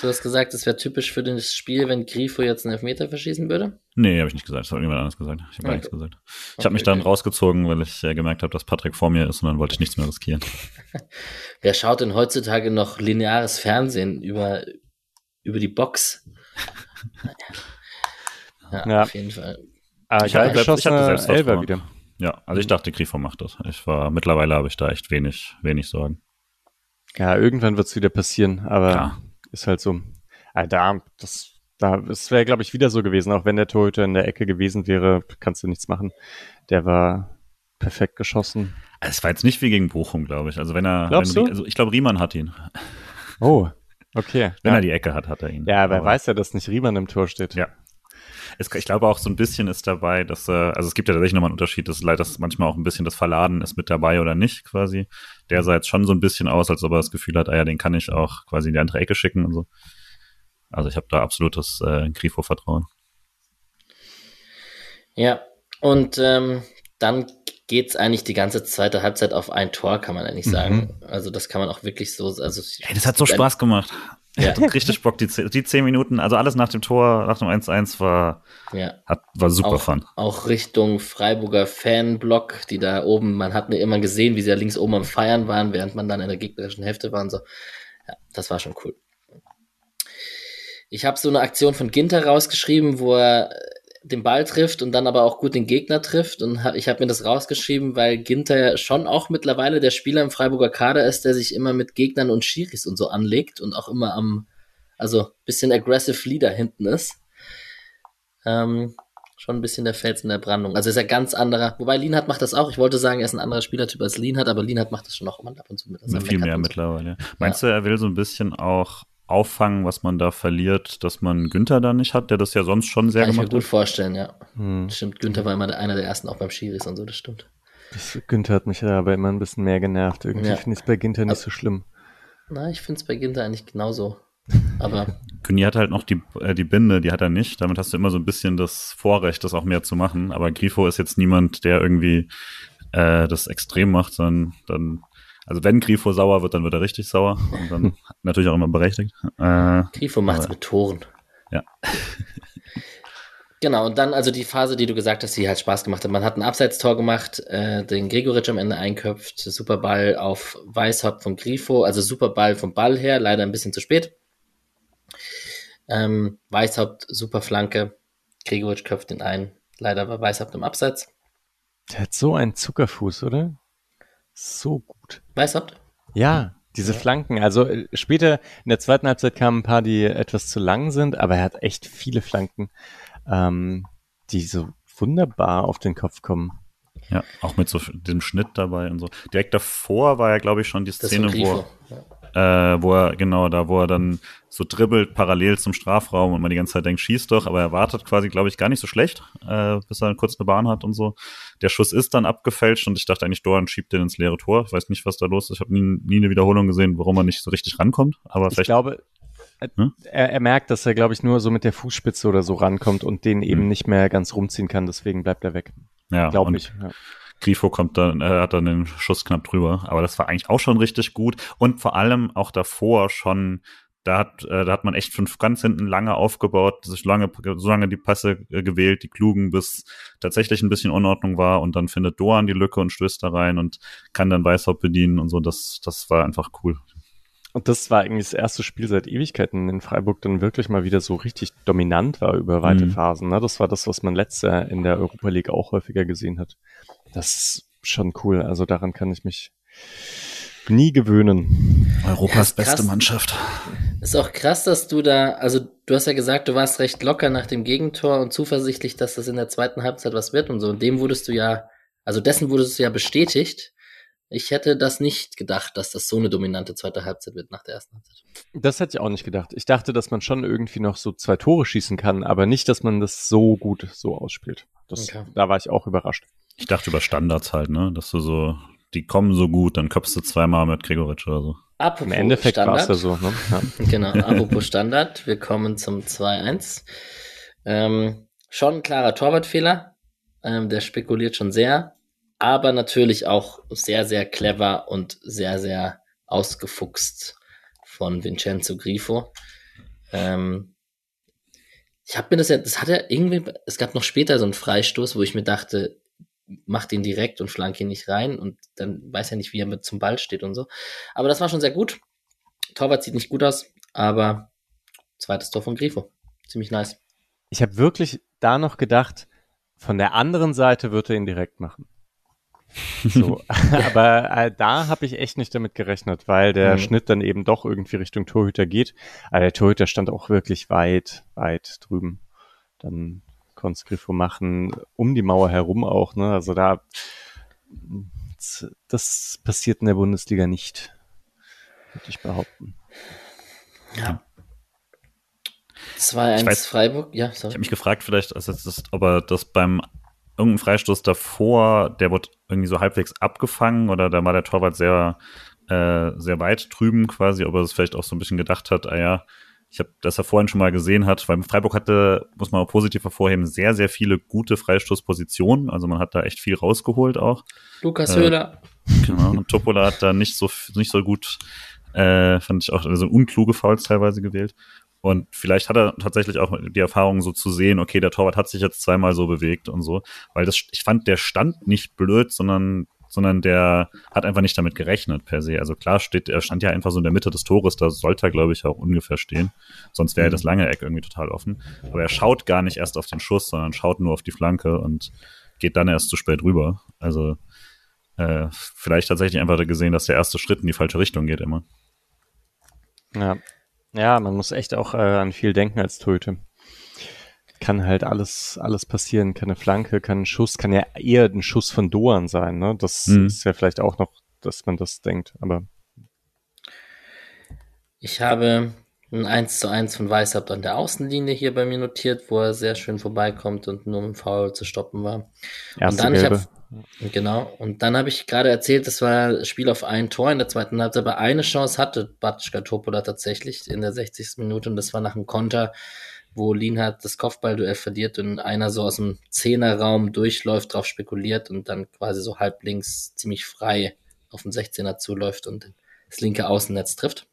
du hast gesagt, es wäre typisch für das Spiel, wenn Grifo jetzt einen Elfmeter verschießen würde. Nee, habe ich nicht gesagt. Das hat jemand anderes gesagt. Ich habe gar Okay. nichts gesagt. Ich Okay, habe mich dann okay. rausgezogen, weil ich äh, gemerkt habe, dass Patrick vor mir ist und dann wollte ich nichts mehr riskieren. [laughs] Wer schaut denn heutzutage noch lineares Fernsehen über, über die Box? [laughs] Ja, Ja. auf jeden Fall. Ah, Ich hatte geil selbst- ich hatte selbst Elber wieder. Ja, also ich dachte, Grifo macht das. Ich war, mittlerweile habe ich da echt wenig, wenig Sorgen. Ja, irgendwann wird's wieder passieren, aber Klar. Ist halt so. Ah, da, das, da, es wäre, glaube ich, wieder so gewesen, auch wenn der Torhüter in der Ecke gewesen wäre, kannst du nichts machen. Der war perfekt geschossen. Also Es war jetzt nicht wie gegen Bochum, glaube ich. Also wenn er, Glaubst wenn, du? Also ich glaube, Riemann hat ihn. Oh, okay. Wenn ja. er die Ecke hat, hat er ihn. ja, aber er Aber- weiß ja, dass nicht Riemann im Tor steht. Ja. Es, ich glaube auch so ein bisschen ist dabei, dass, äh, also es gibt ja tatsächlich nochmal einen Unterschied, dass leider dass manchmal auch ein bisschen das Verladen ist mit dabei oder nicht quasi. Der sah jetzt schon so ein bisschen aus, als ob er das Gefühl hat, ah ja, den kann ich auch quasi in die andere Ecke schicken und so. Also ich habe da absolutes äh, Grifo-Vertrauen. Ja, und ähm, dann geht's eigentlich die ganze zweite Halbzeit auf ein Tor, kann man eigentlich sagen. Also das kann man auch wirklich so, also Ey, das hat so Spaß gemacht. Ja. [laughs] richtig Bock, die, die zehn Minuten, also alles nach dem Tor, nach dem 1-1 war, Ja, hat, war super auch, fun. auch Richtung Freiburger Fanblock, die da oben, man hat mir immer gesehen, wie sie da links oben am Feiern waren, während man dann in der gegnerischen Hälfte war und so. Ja, das war schon cool. Ich habe so eine Aktion von Ginter rausgeschrieben, wo er den Ball trifft und dann aber auch gut den Gegner trifft. Und hab, ich habe mir das rausgeschrieben, weil Ginter ja schon auch mittlerweile der Spieler im Freiburger Kader ist, der sich immer mit Gegnern und Schiris und so anlegt und auch immer am, also bisschen aggressive Leader hinten ist. Ähm, schon ein bisschen der Fels in der Brandung. Also ist er ganz anderer. Wobei Lienhardt macht das auch. Ich wollte sagen, er ist ein anderer Spielertyp als Lienhardt, aber Lienhardt macht das schon auch immer ab und zu mit. Viel mehr so. mittlerweile. Meinst du, er will so ein bisschen auch auffangen, was man da verliert, dass man Günther da nicht hat, der das ja sonst schon sehr Kann ich mir gemacht gut hat? vorstellen, ja. Hm. Stimmt, Günther war immer einer der ersten auch beim Schiris und so, das stimmt. Das, Günther hat mich aber immer ein bisschen mehr genervt. Irgendwie Ja. finde ich es bei Günther nicht Also- so schlimm. Na, ich finde es bei Ginter eigentlich genauso. [laughs] Aber Kühni hat halt noch die, äh, die Binde, die hat er nicht. Damit hast du immer so ein bisschen das Vorrecht, das auch mehr zu machen. Aber Grifo ist jetzt niemand, der irgendwie äh, das extrem macht, sondern dann, also wenn Grifo sauer wird, dann wird er richtig sauer. Und dann [laughs] natürlich auch immer berechtigt. Äh, Grifo macht's Aber- mit Toren. Ja. [laughs] Genau, und dann also die Phase, die du gesagt hast, die halt Spaß gemacht hat. Man hat ein Abseitstor gemacht, äh, den Gregoritsch am Ende einköpft, super Ball auf Weißhaupt von Grifo, also super Ball vom Ball her, leider ein bisschen zu spät. Ähm, Weißhaupt, super Flanke, Gregoritsch köpft den ein, leider war Weißhaupt im Abseits. Der hat so einen Zuckerfuß, oder? So gut. Weißhaupt? Ja, diese Flanken. Also äh, später in der zweiten Halbzeit kamen ein paar, die etwas zu lang sind, aber er hat echt viele Flanken, ähm, die so wunderbar auf den Kopf kommen. ja, auch mit so dem Schnitt dabei und so. Direkt davor war ja, glaube ich, schon die Szene, wo Ja. Äh, wo er, genau, da, wo er dann so dribbelt parallel zum Strafraum und man die ganze Zeit denkt, schieß doch, aber er wartet quasi, glaube ich, gar nicht so schlecht, äh, bis er kurz eine Bahn hat und so. Der Schuss ist dann abgefälscht und ich dachte eigentlich, Doran schiebt den ins leere Tor. Ich weiß nicht, was da los ist. Ich habe nie, nie eine Wiederholung gesehen, warum er nicht so richtig rankommt, aber Ich glaube, äh, Hm? er, er merkt, dass er, glaube ich, nur so mit der Fußspitze oder so rankommt und den eben Hm. nicht mehr ganz rumziehen kann, deswegen bleibt er weg. ja, Glaube ich. Ja. Grifo kommt dann, er hat dann den Schuss knapp drüber, aber das war eigentlich auch schon richtig gut und vor allem auch davor schon da hat, äh, da hat man echt fünf ganz hinten lange aufgebaut, sich lange, so lange die Pässe äh, gewählt, die klugen, bis tatsächlich ein bisschen Unordnung war und dann findet Doan die Lücke und stößt da rein und kann dann Weißhaupt bedienen und so. Das, das war einfach cool. Und das war eigentlich das erste Spiel seit Ewigkeiten in Freiburg dann wirklich mal wieder so richtig dominant war über weite mhm. Phasen. Ne? Das war das, was man letztes Jahr in der Europa League auch häufiger gesehen hat. Das ist schon cool. Also daran kann ich mich nie gewöhnen. Europas ja, beste Mannschaft. Ist auch krass, dass du da, also du hast ja gesagt, du warst recht locker nach dem Gegentor und zuversichtlich, dass das in der zweiten Halbzeit was wird und so. Und dem wurdest du ja, also dessen wurdest du ja bestätigt. Ich hätte das nicht gedacht, dass das so eine dominante zweite Halbzeit wird nach der ersten Halbzeit. Das hätte ich auch nicht gedacht. Ich dachte, dass man schon irgendwie noch so zwei Tore schießen kann, aber nicht, dass man das so gut so ausspielt. Das, okay. Da war ich auch überrascht. Ich dachte über Standards halt, ne, dass du so, die kommen so gut, dann köpfst du zweimal mit Gregoritsch oder so. Apropos Im Endeffekt war es ja so, ne? Ja. Genau, apropos Standard, wir kommen zum 2-1. Ähm, schon ein klarer Torwartfehler, ähm, der spekuliert schon sehr aber natürlich auch sehr, sehr clever und sehr, sehr ausgefuchst von Vincenzo Grifo. Ähm, ich habe mir das ja, das hat er irgendwie, es gab noch später so einen Freistoß, wo ich mir dachte, mach den direkt und flank ihn nicht rein und dann weiß er nicht, wie er mit zum Ball steht und so. Aber das war schon sehr gut. Torwart sieht nicht gut aus, aber zweites Tor von Grifo. Ziemlich nice. Ich habe wirklich da noch gedacht, von der anderen Seite wird er ihn direkt machen. [laughs] So, aber äh, da habe ich echt nicht damit gerechnet, weil der mhm. Schnitt dann eben doch irgendwie Richtung Torhüter geht. Aber der Torhüter stand auch wirklich weit, weit drüben. Dann konnte Griffo machen, um die Mauer herum auch. Ne? Also da, das passiert in der Bundesliga nicht, würde ich behaupten. Ja. 2-1 Freiburg, ja, sorry. Ich habe mich gefragt, vielleicht, also das, ob er das beim irgendein Freistoß davor, der wurde irgendwie so halbwegs abgefangen oder da war der Torwart sehr, äh, sehr weit drüben quasi, ob er es vielleicht auch so ein bisschen gedacht hat, ah ja, ich habe das ja vorhin schon mal gesehen hat, weil Freiburg hatte, muss man auch positiv hervorheben, sehr, sehr viele gute Freistoßpositionen. Also man hat da echt viel rausgeholt auch. Lukas äh, Höhler. Genau. Und Topola hat da nicht so, nicht so gut, äh, fand ich auch, also unkluge Fouls teilweise gewählt. Und vielleicht hat er tatsächlich auch die Erfahrung so zu sehen, okay, der Torwart hat sich jetzt zweimal so bewegt und so. Weil das, ich fand, der stand nicht blöd, sondern sondern der hat einfach nicht damit gerechnet per se. Also klar steht, er stand ja einfach so in der Mitte des Tores, da sollte er, glaube ich, auch ungefähr stehen. Sonst wäre mhm. das lange Eck irgendwie total offen. Aber er schaut gar nicht erst auf den Schuss, sondern schaut nur auf die Flanke und geht dann erst zu spät rüber. Also äh, vielleicht tatsächlich einfach gesehen, dass der erste Schritt in die falsche Richtung geht immer. Ja, ja, man muss echt auch äh, an viel denken als Torhüter. Kann halt alles, alles passieren. Kann eine Flanke, kann ein Schuss, kann ja eher ein Schuss von Doan sein. Ne? Das mhm. ist ja vielleicht auch noch, dass man das denkt. Aber ich habe ein 1 zu 1 von Weißhaupt an der Außenlinie hier bei mir notiert, wo er sehr schön vorbeikommt und nur mit Foul zu stoppen war. Erste und dann, Gelbe. ich habe Genau. Und dann habe ich gerade erzählt, das war das Spiel auf ein Tor in der zweiten Halbzeit, aber eine Chance hatte Batschka Topola tatsächlich in der 60. Minute und das war nach einem Konter, wo Lienhardt das Kopfballduell verliert und einer so aus dem Zehnerraum durchläuft, drauf spekuliert und dann quasi so halblinks ziemlich frei auf den 16er zuläuft und das linke Außennetz trifft.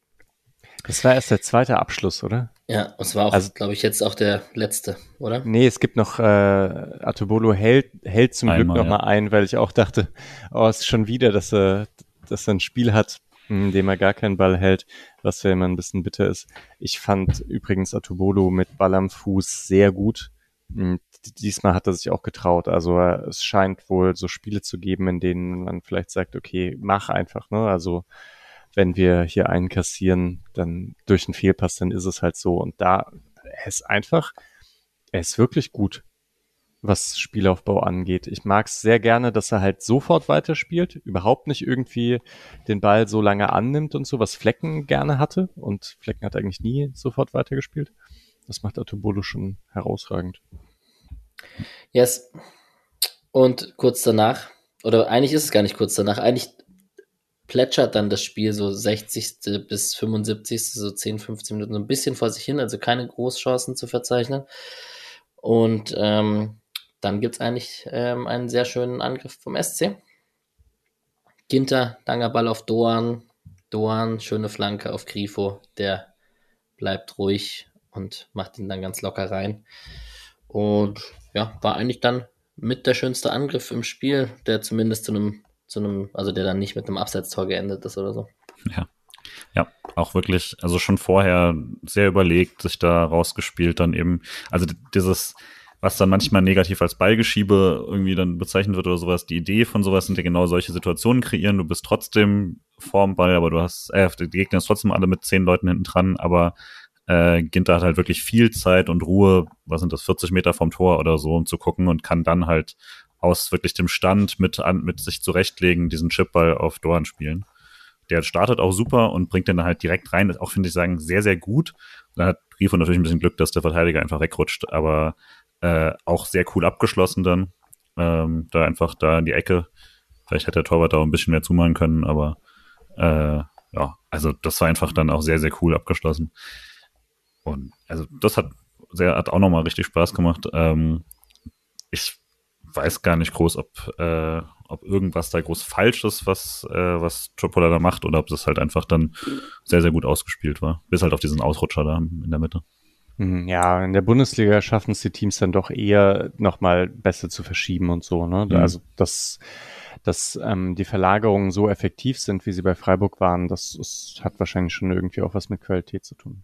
Das war erst der zweite Abschluss, oder? Ja, es war auch, also, glaube ich, jetzt auch der letzte, oder? Nee, es gibt noch, äh, Atobolo hält, hält zum Einmal, Glück noch ja. mal ein, weil ich auch dachte, oh, es ist schon wieder, dass er, dass er ein Spiel hat, in dem er gar keinen Ball hält, was ja immer ein bisschen bitter ist. Ich fand übrigens Atobolo mit Ball am Fuß sehr gut. Hm, diesmal hat er sich auch getraut. Also es scheint wohl so Spiele zu geben, in denen man vielleicht sagt, okay, mach einfach, ne? Also wenn wir hier einen kassieren, dann durch einen Fehlpass, dann ist es halt so. Und da, er ist einfach, er ist wirklich gut, was Spielaufbau angeht. Ich mag es sehr gerne, dass er halt sofort weiterspielt, überhaupt nicht irgendwie den Ball so lange annimmt und so, was Flecken gerne hatte. Und Flecken hat eigentlich nie sofort weitergespielt. Das macht Atobolo schon herausragend. Yes. Und kurz danach, oder eigentlich ist es gar nicht kurz danach, eigentlich plätschert dann das Spiel so 60. bis 75. so 10, 15 Minuten so ein bisschen vor sich hin, also keine Großchancen zu verzeichnen. Und ähm, dann gibt's eigentlich ähm, einen sehr schönen Angriff vom SC. Ginter, langer Ball auf Doan, Doan, schöne Flanke auf Grifo, der bleibt ruhig und macht ihn dann ganz locker rein. Und ja, war eigentlich dann mit der schönste Angriff im Spiel, der zumindest zu einem, zu einem, also der dann nicht mit einem Abseitstor geendet ist oder so. Ja. Ja, auch wirklich, also schon vorher sehr überlegt, sich da rausgespielt, dann eben, also dieses, was dann manchmal negativ als Ballgeschiebe irgendwie dann bezeichnet wird oder sowas. Die Idee von sowas sind ja genau solche Situationen kreieren. Du bist trotzdem vorm Ball, aber du hast, äh, die Gegner ist trotzdem alle mit zehn Leuten hinten dran, aber äh, Ginter hat halt wirklich viel Zeit und Ruhe, was sind das, 40 Meter vom Tor oder so, um zu gucken und kann dann halt aus wirklich dem Stand mit, an, mit sich zurechtlegen, diesen Chipball auf Doran spielen. Der startet auch super und bringt den dann halt direkt rein. Das auch, finde ich sagen, sehr, sehr gut. dann hat Grifo natürlich ein bisschen Glück, dass der Verteidiger einfach wegrutscht, aber äh, auch sehr cool abgeschlossen dann. Ähm, da einfach da in die Ecke. Vielleicht hätte der Torwart da auch ein bisschen mehr zumachen können, aber äh, ja, also das war einfach dann auch sehr, sehr cool abgeschlossen. Und also das hat sehr, hat auch nochmal richtig Spaß gemacht. Ähm, ich weiß gar nicht groß, ob, äh, ob irgendwas da groß falsch ist, was, äh, was Trippola da macht, oder ob das halt einfach dann sehr, sehr gut ausgespielt war. Bis halt auf diesen Ausrutscher da in der Mitte. Hm, ja, in der Bundesliga schaffen es die Teams dann doch eher nochmal besser zu verschieben und so. Ne? Mhm. Also dass, dass ähm, die Verlagerungen so effektiv sind, wie sie bei Freiburg waren, das, das hat wahrscheinlich schon irgendwie auch was mit Qualität zu tun.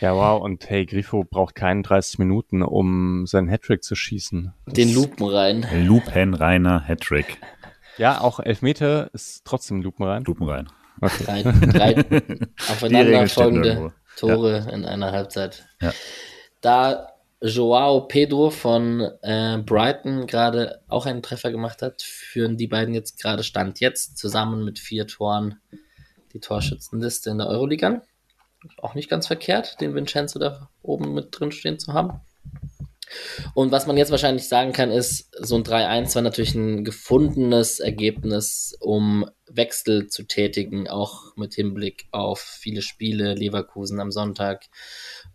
Ja, wow. Und hey, Grifo braucht keinen 30 Minuten, um seinen Hattrick zu schießen. Das Den Lupenrein. Lupenreiner Hattrick. Ja, auch Elfmeter ist trotzdem Lupenrein. Lupenrein. Okay. Drei, [laughs] drei aufeinanderfolgende Tore ja. in einer Halbzeit. Ja. Da Joao Pedro von äh, Brighton gerade auch einen Treffer gemacht hat, führen die beiden jetzt gerade Stand jetzt zusammen mit vier Toren die Torschützenliste in der Euroliga an. Auch nicht ganz verkehrt, den Vincenzo da oben mit drin stehen zu haben. Und was man jetzt wahrscheinlich sagen kann, ist, so ein 3-1 war natürlich ein gefundenes Ergebnis, um Wechsel zu tätigen, auch mit Hinblick auf viele Spiele, Leverkusen am Sonntag.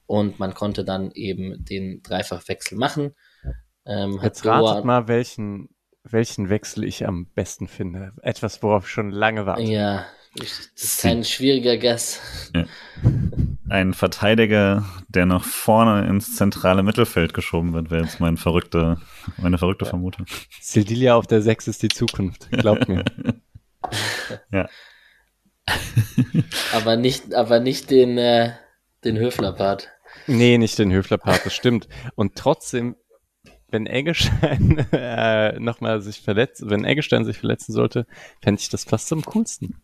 Und man konnte dann eben den Dreifachwechsel machen. Ähm, jetzt ratet mal, welchen, welchen Wechsel ich am besten finde. Etwas, worauf ich schon lange warte. Ja, das ist kein schwieriger Guess. Ja. [laughs] Ein Verteidiger, der noch vorne ins zentrale Mittelfeld geschoben wird, wäre jetzt mein verrückte, meine verrückte ja. Vermutung. Sildilia auf der 6 ist die Zukunft, glaubt mir. [laughs] ja. aber nicht, aber nicht den, äh, den Höfler-Part. Nee, nicht den Höfler-Part, das stimmt. Und trotzdem wenn Eggestein [laughs] äh, nochmal sich verletzt, wenn Eggestein sich verletzen sollte, fände ich das fast am coolsten.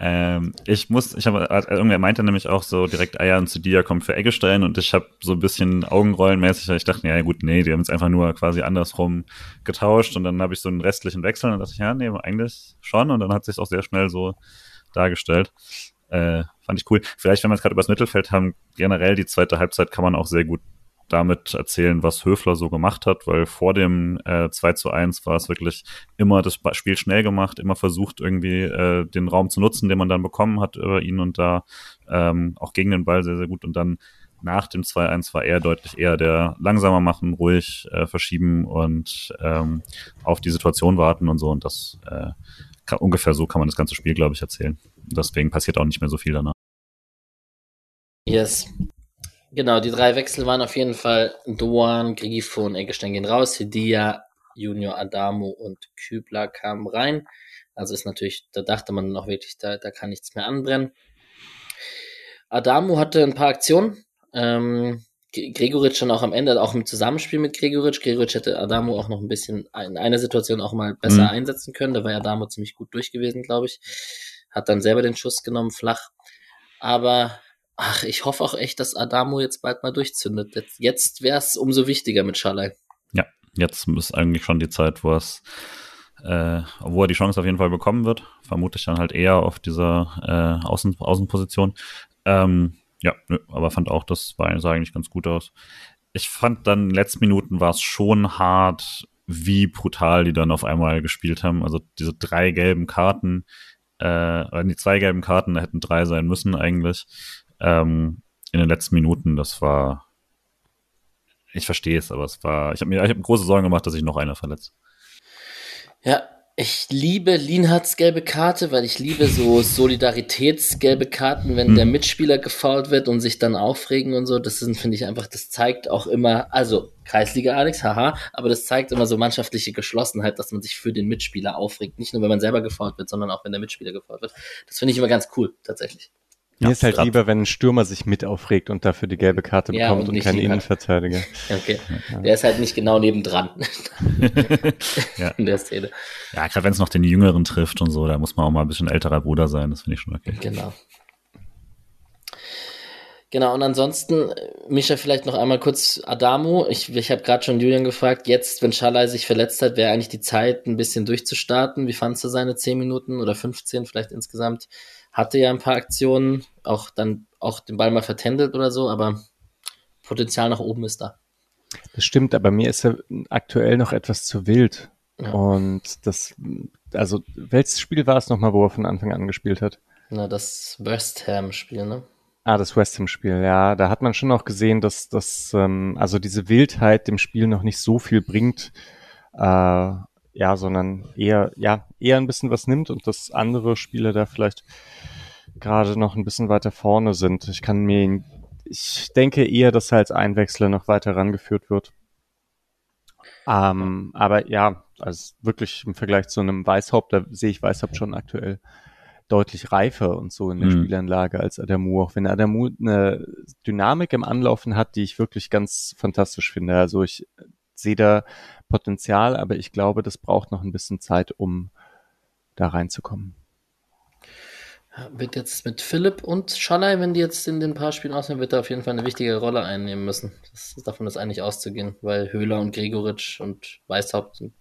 Ähm, ich muss, ich habe, äh, irgendwer meinte nämlich auch so direkt, ja, und zu dir kommt für Eggestein und ich habe so ein bisschen Augenrollenmäßig, ich dachte, ja gut, nee, die haben es einfach nur quasi andersrum getauscht und dann habe ich so einen restlichen Wechsel und dachte ich, ja, nee, eigentlich schon und dann hat sich auch sehr schnell so dargestellt. Äh, fand ich cool. Vielleicht, wenn wir es gerade übers Mittelfeld haben, generell die zweite Halbzeit kann man auch sehr gut damit erzählen, was Höfler so gemacht hat, weil vor dem äh, 2 zu 1 war es wirklich immer das Spiel schnell gemacht, immer versucht irgendwie äh, den Raum zu nutzen, den man dann bekommen hat über ihn und da ähm, auch gegen den Ball sehr, sehr gut und dann nach dem 2-1 war er deutlich eher der langsamer machen, ruhig äh, verschieben und ähm, auf die Situation warten und so und das äh, kann, ungefähr so kann man das ganze Spiel, glaube ich, erzählen. Deswegen passiert auch nicht mehr so viel danach. Yes. Genau, die drei Wechsel waren auf jeden Fall Doan, Grifo und Eggestein gehen raus. Hidia, Junior Adamo und Kübler kamen rein. Also ist natürlich, da dachte man noch wirklich, da, da kann nichts mehr anbrennen. Adamo hatte ein paar Aktionen. Ähm, Gregoritsch dann auch am Ende, auch im Zusammenspiel mit Gregoritsch. Gregoritsch hätte Adamo auch noch ein bisschen in einer Situation auch mal besser mhm. einsetzen können. Da war Adamo ziemlich gut durch gewesen, glaube ich. Hat dann selber den Schuss genommen, flach. Aber Ach, ich hoffe auch echt, dass Adamo jetzt bald mal durchzündet. Jetzt, jetzt wäre es umso wichtiger mit Schalai. Ja, jetzt ist eigentlich schon die Zeit, wo es, äh, wo er die Chance auf jeden Fall bekommen wird. Vermute ich dann halt eher auf dieser äh, Außen, Außenposition. Ähm, ja, nö, aber fand auch, das war, sah eigentlich ganz gut aus. Ich fand dann in den letzten Minuten war es schon hart, wie brutal die dann auf einmal gespielt haben. Also diese drei gelben Karten, äh, die zwei gelben Karten, da hätten drei sein müssen eigentlich ähm, in den letzten Minuten. Das war, ich verstehe es, aber es war, ich habe mir, ich habe große Sorgen gemacht, dass sich noch einer verletzt. Ja, Ich liebe Lienhards gelbe Karte, weil ich liebe so [laughs] Solidaritätsgelbe Karten, wenn hm. der Mitspieler gefault wird und sich dann aufregen und so. Das sind, finde ich einfach, das zeigt auch immer, also Kreisliga Alex, haha, aber das zeigt immer so mannschaftliche Geschlossenheit, dass man sich für den Mitspieler aufregt. Nicht nur, wenn man selber gefault wird, sondern auch, wenn der Mitspieler gefault wird. Das finde ich immer ganz cool, tatsächlich. Mir ja, ist halt grad. lieber, wenn ein Stürmer sich mit aufregt und dafür die gelbe Karte ja, bekommt und, und kein Innenverteidiger. [laughs] Okay. Ja. Der ist halt nicht genau nebendran. [laughs] [laughs] ja. In der Szene. Ja, gerade wenn es noch den Jüngeren trifft und so, da muss man auch mal ein bisschen älterer Bruder sein, das finde ich schon okay. Genau. Genau, und ansonsten, Mischa, vielleicht noch einmal kurz Adamo. Ich, ich habe gerade schon Julian gefragt, jetzt, wenn Schalai sich verletzt hat, wäre eigentlich die Zeit, ein bisschen durchzustarten. Wie fandst du seine 10 Minuten oder 15 vielleicht insgesamt? Hatte ja ein paar Aktionen, auch dann auch den Ball mal vertändelt oder so, aber Potenzial nach oben ist da. Das stimmt, aber mir ist er aktuell noch etwas zu wild. Ja. Und das, also, welches Spiel war es nochmal, wo er von Anfang an gespielt hat? Na, das West Ham-Spiel, ne? Ah, das West Ham-Spiel, ja. Da hat man schon auch gesehen, dass das, ähm, also diese Wildheit dem Spiel noch nicht so viel bringt. Äh, ja, sondern eher, ja, eher ein bisschen was nimmt und dass andere Spieler da vielleicht gerade noch ein bisschen weiter vorne sind. Ich kann mir, ich denke eher, dass er als Einwechsler noch weiter rangeführt wird. Ähm, aber ja, also wirklich im Vergleich zu einem Weißhaupt, da sehe ich Weißhaupt schon aktuell deutlich reifer und so in der mhm. Spielanlage als Adamu, auch wenn Adamu eine Dynamik im Anlaufen hat, die ich wirklich ganz fantastisch finde. Also ich sehe da Potenzial, aber ich glaube, das braucht noch ein bisschen Zeit, um da reinzukommen. Wird jetzt mit Philipp und Schalay, wenn die jetzt in den paar Spielen ausnehmen, wird er auf jeden Fall eine wichtige Rolle einnehmen müssen. Das ist davon ist eigentlich auszugehen, weil Höhler und Gregoritsch und Weißhaupt und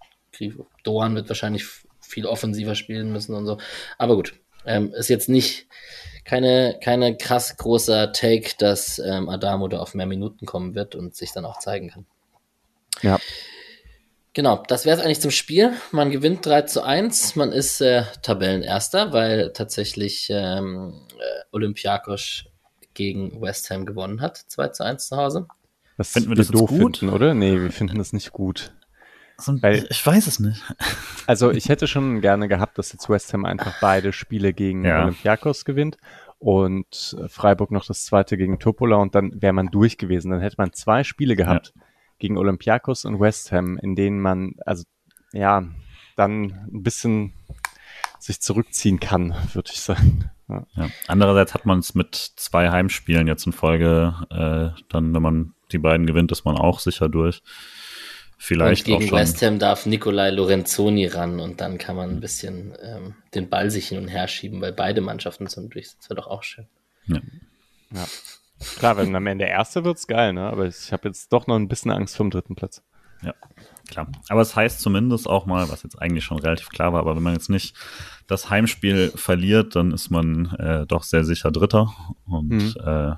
Doan wird wahrscheinlich viel offensiver spielen müssen und so. Aber gut, ähm, ist jetzt nicht keine, keine krass großer Take, dass ähm, Adamo da auf mehr Minuten kommen wird und sich dann auch zeigen kann. Ja. Genau, das wäre es eigentlich zum Spiel. Man gewinnt 3 zu 1. Man ist äh, Tabellenerster, weil tatsächlich ähm, äh, Olympiakos gegen West Ham gewonnen hat. 2 zu 1 zu Hause. Was finden wir das doof gut? finden, oder? Nee, wir finden das nicht gut. Also, weil, ich weiß es nicht. Also ich hätte schon gerne gehabt, dass jetzt West Ham einfach beide Spiele gegen ja. Olympiakos gewinnt und Freiburg noch das zweite gegen Topola und dann wäre man durch gewesen. Dann hätte man zwei Spiele gehabt. Ja gegen Olympiakos und West Ham, in denen man, also ja, dann ein bisschen sich zurückziehen kann, würde ich sagen. Ja. ja. Andererseits hat man es mit zwei Heimspielen jetzt in Folge, äh, dann, wenn man die beiden gewinnt, ist man auch sicher durch. Vielleicht und gegen West Ham darf Nikolai Lorenzoni ran und dann kann man ein bisschen ähm, den Ball sich hin und her schieben, weil beide Mannschaften sind durch. Das wäre doch auch schön. Ja. ja. Klar, wenn am Ende Erste wird's geil, ne? Aber ich habe jetzt doch noch ein bisschen Angst vom dritten Platz. Ja, klar. Aber es heißt zumindest auch mal, was jetzt eigentlich schon relativ klar war, aber wenn man jetzt nicht das Heimspiel verliert, dann ist man äh, doch sehr sicher Dritter. Und mhm. äh,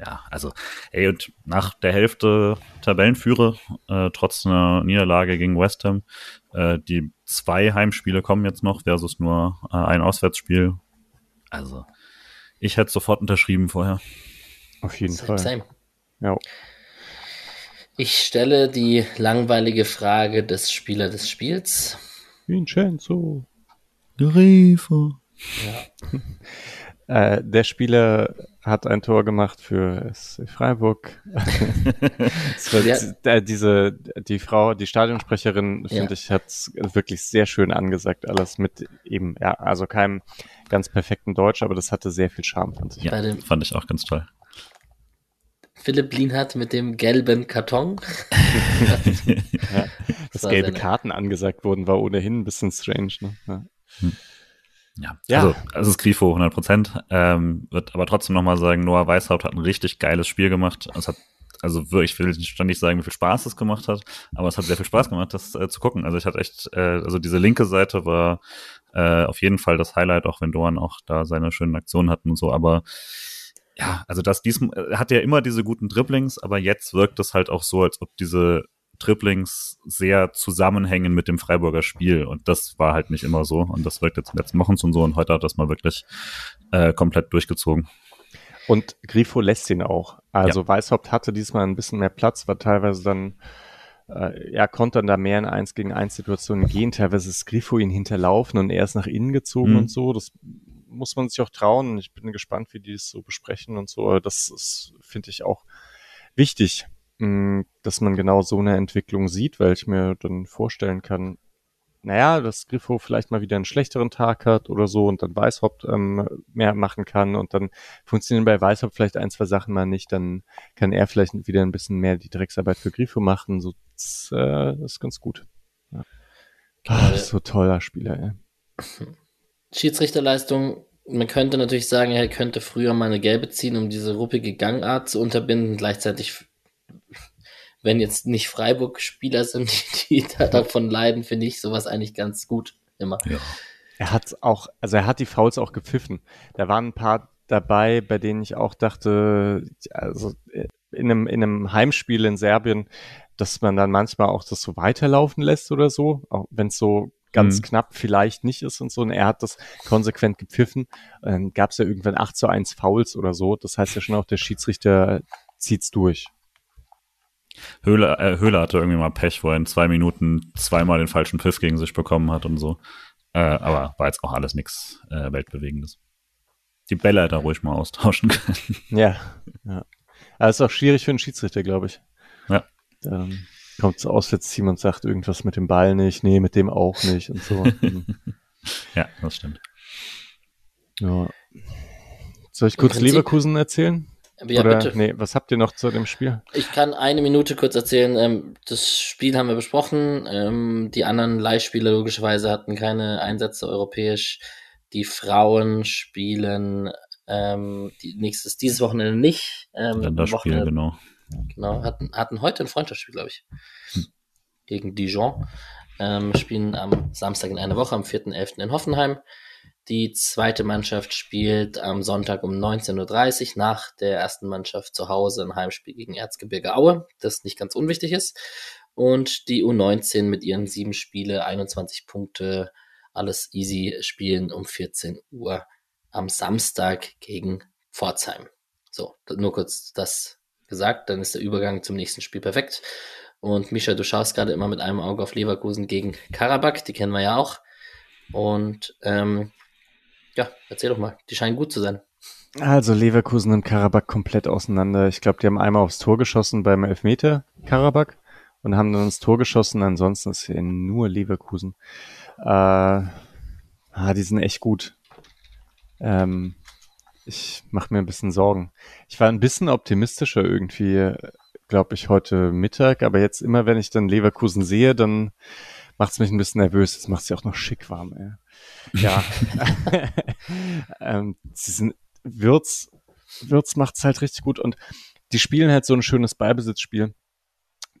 ja, also, ey, und nach der Hälfte Tabellenführer, äh, trotz einer Niederlage gegen West Ham, äh, die zwei Heimspiele kommen jetzt noch versus nur äh, ein Auswärtsspiel. Also, ich hätte sofort unterschrieben vorher. Auf jeden same, Fall. Same. Ja. Ich stelle die langweilige Frage des Spieler des Spiels. Vincenzo. Grifo. Ja. [laughs] äh, der Spieler hat ein Tor gemacht für Freiburg. [laughs] wird, ja. äh, diese, die Frau, die Stadionsprecherin, finde ja. ich, hat wirklich sehr schön angesagt, alles mit eben, ja, also keinem ganz perfekten Deutsch, aber das hatte sehr viel Charme, fand ich. Ja, fand ich auch ganz toll. Philipp Lienhardt mit dem gelben Karton. [laughs] ja, dass gelbe Karten angesagt wurden, war ohnehin ein bisschen strange. Ne? Ja. Hm. Ja, ja. also es ist Grifo 100 Prozent. Ähm, wird aber trotzdem nochmal sagen, Noah Weishaupt hat ein richtig geiles Spiel gemacht. Es hat, also wirklich, ich will nicht ständig sagen, wie viel Spaß es gemacht hat, aber es hat sehr viel Spaß gemacht, das äh, zu gucken. Also ich hatte echt, äh, also diese linke Seite war äh, auf jeden Fall das Highlight, auch wenn Doan auch da seine schönen Aktionen hatten und so, aber ja, also das diesem äh, hat ja immer diese guten Dribblings, aber jetzt wirkt es halt auch so, als ob diese Dribblings sehr zusammenhängen mit dem Freiburger Spiel und das war halt nicht immer so und das wirkt jetzt in den letzten Wochen schon so und heute hat das mal wirklich äh, komplett durchgezogen. Und Grifo lässt ihn auch. Also ja. Weißhaupt hatte diesmal ein bisschen mehr Platz, war teilweise dann äh, ja, konnte dann da mehr in 1 gegen 1 Situationen gehen. Teilweise ist Grifo ihn hinterlaufen und er ist nach innen gezogen Mhm. und so. Das muss man sich auch trauen. Ich bin gespannt, wie die es so besprechen und so. Das ist, finde ich, auch wichtig, mh, dass man genau so eine Entwicklung sieht, weil ich mir dann vorstellen kann, naja, dass Griffo vielleicht mal wieder einen schlechteren Tag hat oder so und dann Weißhaupt ähm, mehr machen kann und dann funktionieren bei Weißhaupt vielleicht ein, zwei Sachen mal nicht, dann kann er vielleicht wieder ein bisschen mehr die Drecksarbeit für Griffo machen. So, das, äh, das ist ganz gut. Ja. Ach, so toller Spieler, ey. [laughs] Schiedsrichterleistung, man könnte natürlich sagen, er könnte früher mal eine gelbe ziehen, um diese ruppige Gangart zu unterbinden. Gleichzeitig, wenn jetzt nicht Freiburg-Spieler sind, [laughs] die, die da davon leiden, finde ich sowas eigentlich ganz gut immer. Ja. Er hat auch, also er hat die Fouls auch gepfiffen. Da waren ein paar dabei, bei denen ich auch dachte, also äh, in einem, in einem Heimspiel in Serbien, dass man dann manchmal auch das so weiterlaufen lässt oder so, auch wenn es so ganz Mhm. knapp vielleicht nicht ist und so. Und er hat das konsequent gepfiffen. Dann gab es ja irgendwann 8 zu 1 Fouls oder so. Das heißt ja schon auch, der Schiedsrichter zieht's durch. Höhle, äh, Höhle hatte irgendwie mal Pech, wo er in zwei Minuten zweimal den falschen Pfiff gegen sich bekommen hat und so. Äh, aber war jetzt auch alles nichts äh, Weltbewegendes. Die Bälle hätte er ruhig mal austauschen [laughs] können. Ja, ja. Aber ist auch schwierig für einen Schiedsrichter, glaube ich. Ja. Dann kommt das Auswärtsteam und sagt irgendwas mit dem Ball nicht, nee, mit dem auch nicht und so. [laughs] Ja, das stimmt. ja. Soll ich kurz Prinzip- Leverkusen erzählen? Ja, Oder, bitte. nee, was habt ihr noch zu dem Spiel? Ich kann eine Minute kurz erzählen. Ähm, das Spiel haben wir besprochen. Ähm, die anderen Leihspieler logischerweise hatten keine Einsätze europäisch. Die Frauen spielen ähm, die nächstes dieses Wochenende nicht. Ähm, Länderspiel, Wochenende- genau. Genau, hatten, hatten heute ein Freundschaftsspiel, glaube ich. Gegen Dijon. Ähm, spielen am Samstag in einer Woche, am 4.11. in Hoffenheim. Die zweite Mannschaft spielt am Sonntag um 19.30 Uhr nach der ersten Mannschaft zu Hause ein Heimspiel gegen Erzgebirge Aue, das nicht ganz unwichtig ist. Und die U19 mit ihren sieben Spiele, 21 Punkte, alles easy spielen um 14 Uhr am Samstag gegen Pforzheim. So, nur kurz das gesagt, dann ist der Übergang zum nächsten Spiel perfekt. Und Misha, du schaust gerade immer mit einem Auge auf Leverkusen gegen Karabakh, die kennen wir ja auch. Und ähm, ja, erzähl doch mal, die scheinen gut zu sein. Also Leverkusen und Karabakh komplett auseinander. Ich glaube, die haben einmal aufs Tor geschossen beim Elfmeter Karabakh und haben dann ins Tor geschossen. Ansonsten ist ja nur Leverkusen. Äh, ah, die sind echt gut. Ähm, ich mache mir ein bisschen Sorgen. Ich war ein bisschen optimistischer irgendwie, glaube ich, heute Mittag, aber jetzt immer, wenn ich dann Leverkusen sehe, dann macht es mich ein bisschen nervös. Jetzt macht es ja auch noch schick warm, ey. Ja. [laughs] [laughs] ähm, sie sind Wirtz, Wirtz macht's halt richtig gut und die spielen halt so ein schönes Ballbesitzspiel.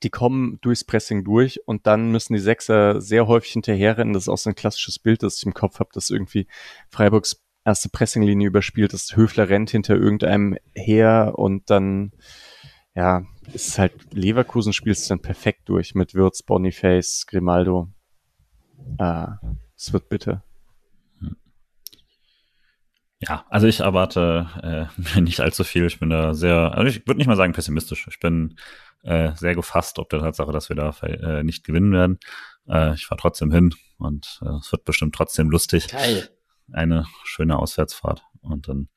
Die kommen durchs Pressing durch und dann müssen die Sechser sehr häufig hinterherrennen. Das ist auch so ein klassisches Bild, das ich im Kopf habe, dass irgendwie Freiburgs erste Pressinglinie überspielt ist. Höfler rennt hinter irgendeinem her und dann, ja, ist es halt Leverkusen spielst du dann perfekt durch mit Wirtz, Boniface, Grimaldo. Ah, es wird bitter. Ja, also ich erwarte äh, [laughs] nicht allzu viel. Ich bin da sehr, also ich würde nicht mal sagen pessimistisch. Ich bin äh, sehr gefasst ob der Tatsache, dass wir da äh, nicht gewinnen werden. Äh, ich fahre trotzdem hin und äh, es wird bestimmt trotzdem lustig. Geil. Eine schöne Auswärtsfahrt und dann,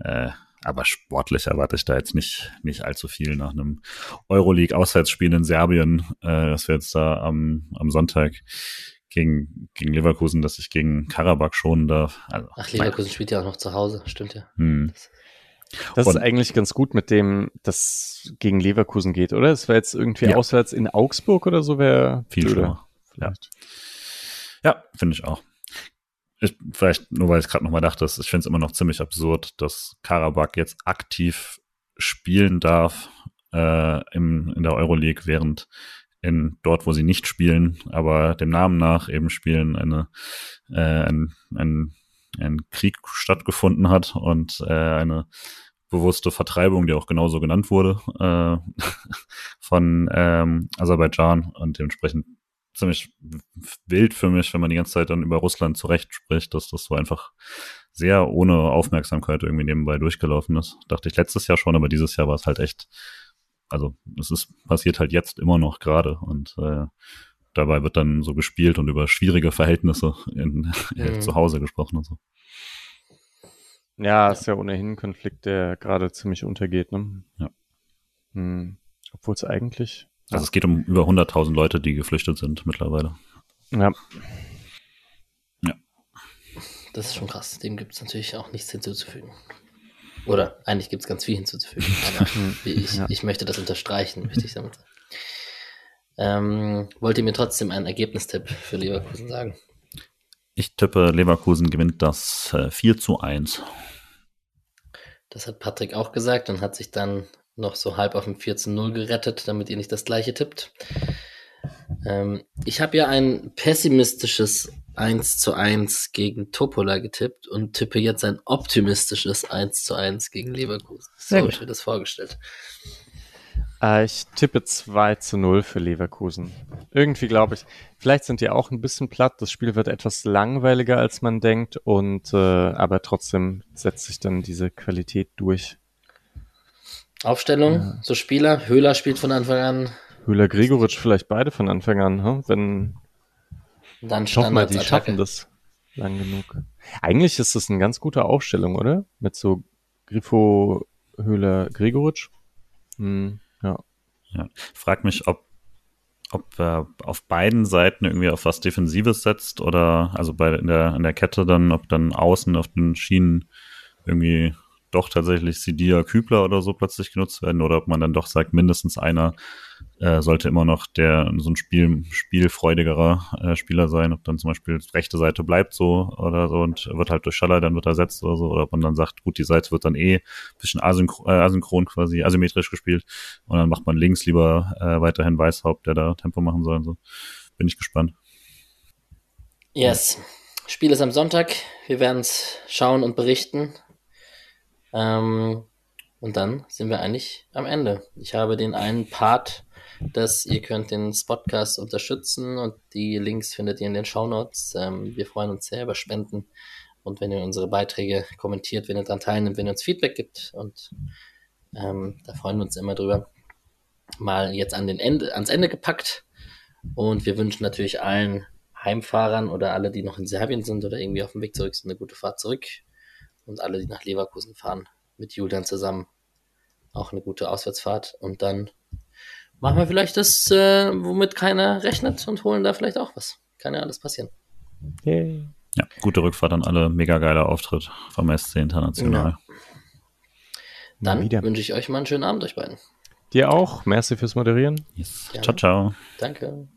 äh, aber sportlich erwarte ich da jetzt nicht nicht allzu viel nach einem Euroleague-Auswärtsspiel in Serbien, äh, das wir jetzt da am, am Sonntag gegen, gegen Leverkusen, dass ich gegen Karabakh schonen darf. Also, Ach, Leverkusen spielt ja auch noch zu Hause, stimmt ja. Hm. Das Und- ist eigentlich ganz gut mit dem, das gegen Leverkusen geht, oder? Es wäre jetzt irgendwie Ja. auswärts in Augsburg oder so, wäre Viel schlimmer. Ja. Vielleicht. Ja, finde ich auch. Ich, vielleicht nur, weil ich gerade nochmal dachte, ich finde es immer noch ziemlich absurd, dass Karabakh jetzt aktiv spielen darf äh, im, in der Euroleague, während in dort, wo sie nicht spielen, aber dem Namen nach eben spielen, eine äh, ein, ein, ein Krieg stattgefunden hat und äh, eine bewusste Vertreibung, die auch genauso genannt wurde, äh, [laughs] von ähm, Aserbaidschan und dementsprechend ziemlich wild für mich, wenn man die ganze Zeit dann über Russland zurecht spricht, dass das so einfach sehr ohne Aufmerksamkeit irgendwie nebenbei durchgelaufen ist. Dachte ich letztes Jahr schon, aber dieses Jahr war es halt echt also es ist passiert halt jetzt immer noch gerade und äh, dabei wird dann so gespielt und über schwierige Verhältnisse in, [laughs] mhm. zu Hause gesprochen und so. Ja, ist ja ohnehin ein Konflikt, der gerade ziemlich untergeht, ne? Ja. Hm. Obwohl es eigentlich. Also ja. es geht um über 100.000 Leute, die geflüchtet sind mittlerweile. Ja. Ja. Das ist schon krass. Dem gibt es natürlich auch nichts hinzuzufügen. Oder eigentlich gibt es ganz viel hinzuzufügen. [laughs] Aber ich, ja. ich möchte das unterstreichen, möchte ich damit sagen. Ähm, wollt ihr mir trotzdem einen Ergebnistipp für Leverkusen sagen? Ich tippe, Leverkusen gewinnt das äh, 4 zu 1. Das hat Patrick auch gesagt und hat sich dann noch so halb auf dem 4 zu 0 gerettet, damit ihr nicht das gleiche tippt. Ähm, ich habe ja ein pessimistisches 1 zu 1 gegen Topola getippt und tippe jetzt ein optimistisches 1 zu 1 gegen Leverkusen. So habe ich mir das vorgestellt. Äh, ich tippe 2 zu 0 für Leverkusen. Irgendwie glaube ich, vielleicht sind die auch ein bisschen platt. Das Spiel wird etwas langweiliger, als man denkt, und äh, aber trotzdem setzt sich dann diese Qualität durch. Aufstellung, ja. so Spieler. Höhler spielt von Anfang an. Höhler, Gregoritsch vielleicht beide von Anfang an, hm? wenn dann ich hoffe mal, die schaffen das lang genug. Eigentlich ist das eine ganz gute Aufstellung, oder? Mit so Grifo, Höhler, Gregoritsch. Hm. Ja. ja. Frag mich, ob, ob er auf beiden Seiten irgendwie auf was Defensives setzt oder also bei in der, in der Kette dann, ob dann außen auf den Schienen irgendwie doch tatsächlich Sidia Kübler oder so plötzlich genutzt werden oder ob man dann doch sagt, mindestens einer äh, sollte immer noch der so ein Spiel, spielfreudigerer äh, Spieler sein, ob dann zum Beispiel rechte Seite bleibt so oder so und wird halt durch Schaller dann wird ersetzt oder so, oder ob man dann sagt, gut, die Seite wird dann eh bisschen asynchron, äh, asynchron quasi, asymmetrisch gespielt und dann macht man links lieber äh, weiterhin Weißhaupt, der da Tempo machen soll. So. Bin ich gespannt. Yes. Spiel ist am Sonntag. Wir werden es schauen und berichten. Ähm, und dann sind wir eigentlich am Ende. Ich habe den einen Part, dass ihr könnt den Spotcast unterstützen und die Links findet ihr in den Shownotes. Ähm, wir freuen uns sehr über Spenden und wenn ihr unsere Beiträge kommentiert, wenn ihr daran teilnimmt, wenn ihr uns Feedback gibt und ähm, da freuen wir uns immer drüber. Mal jetzt an den Ende, ans Ende gepackt und wir wünschen natürlich allen Heimfahrern oder alle, die noch in Serbien sind oder irgendwie auf dem Weg zurück sind, eine gute Fahrt zurück und alle, die nach Leverkusen fahren, mit Julian zusammen auch eine gute Auswärtsfahrt. Und dann machen wir vielleicht das, äh, womit keiner rechnet und holen da vielleicht auch was. Kann ja alles passieren. Yay. Ja, gute Rückfahrt an alle. Mega geiler Auftritt vom SC International. Ja. Dann wünsche ich euch mal einen schönen Abend, euch beiden. Dir auch. Merci fürs Moderieren. Yes. Ciao, ciao. Danke.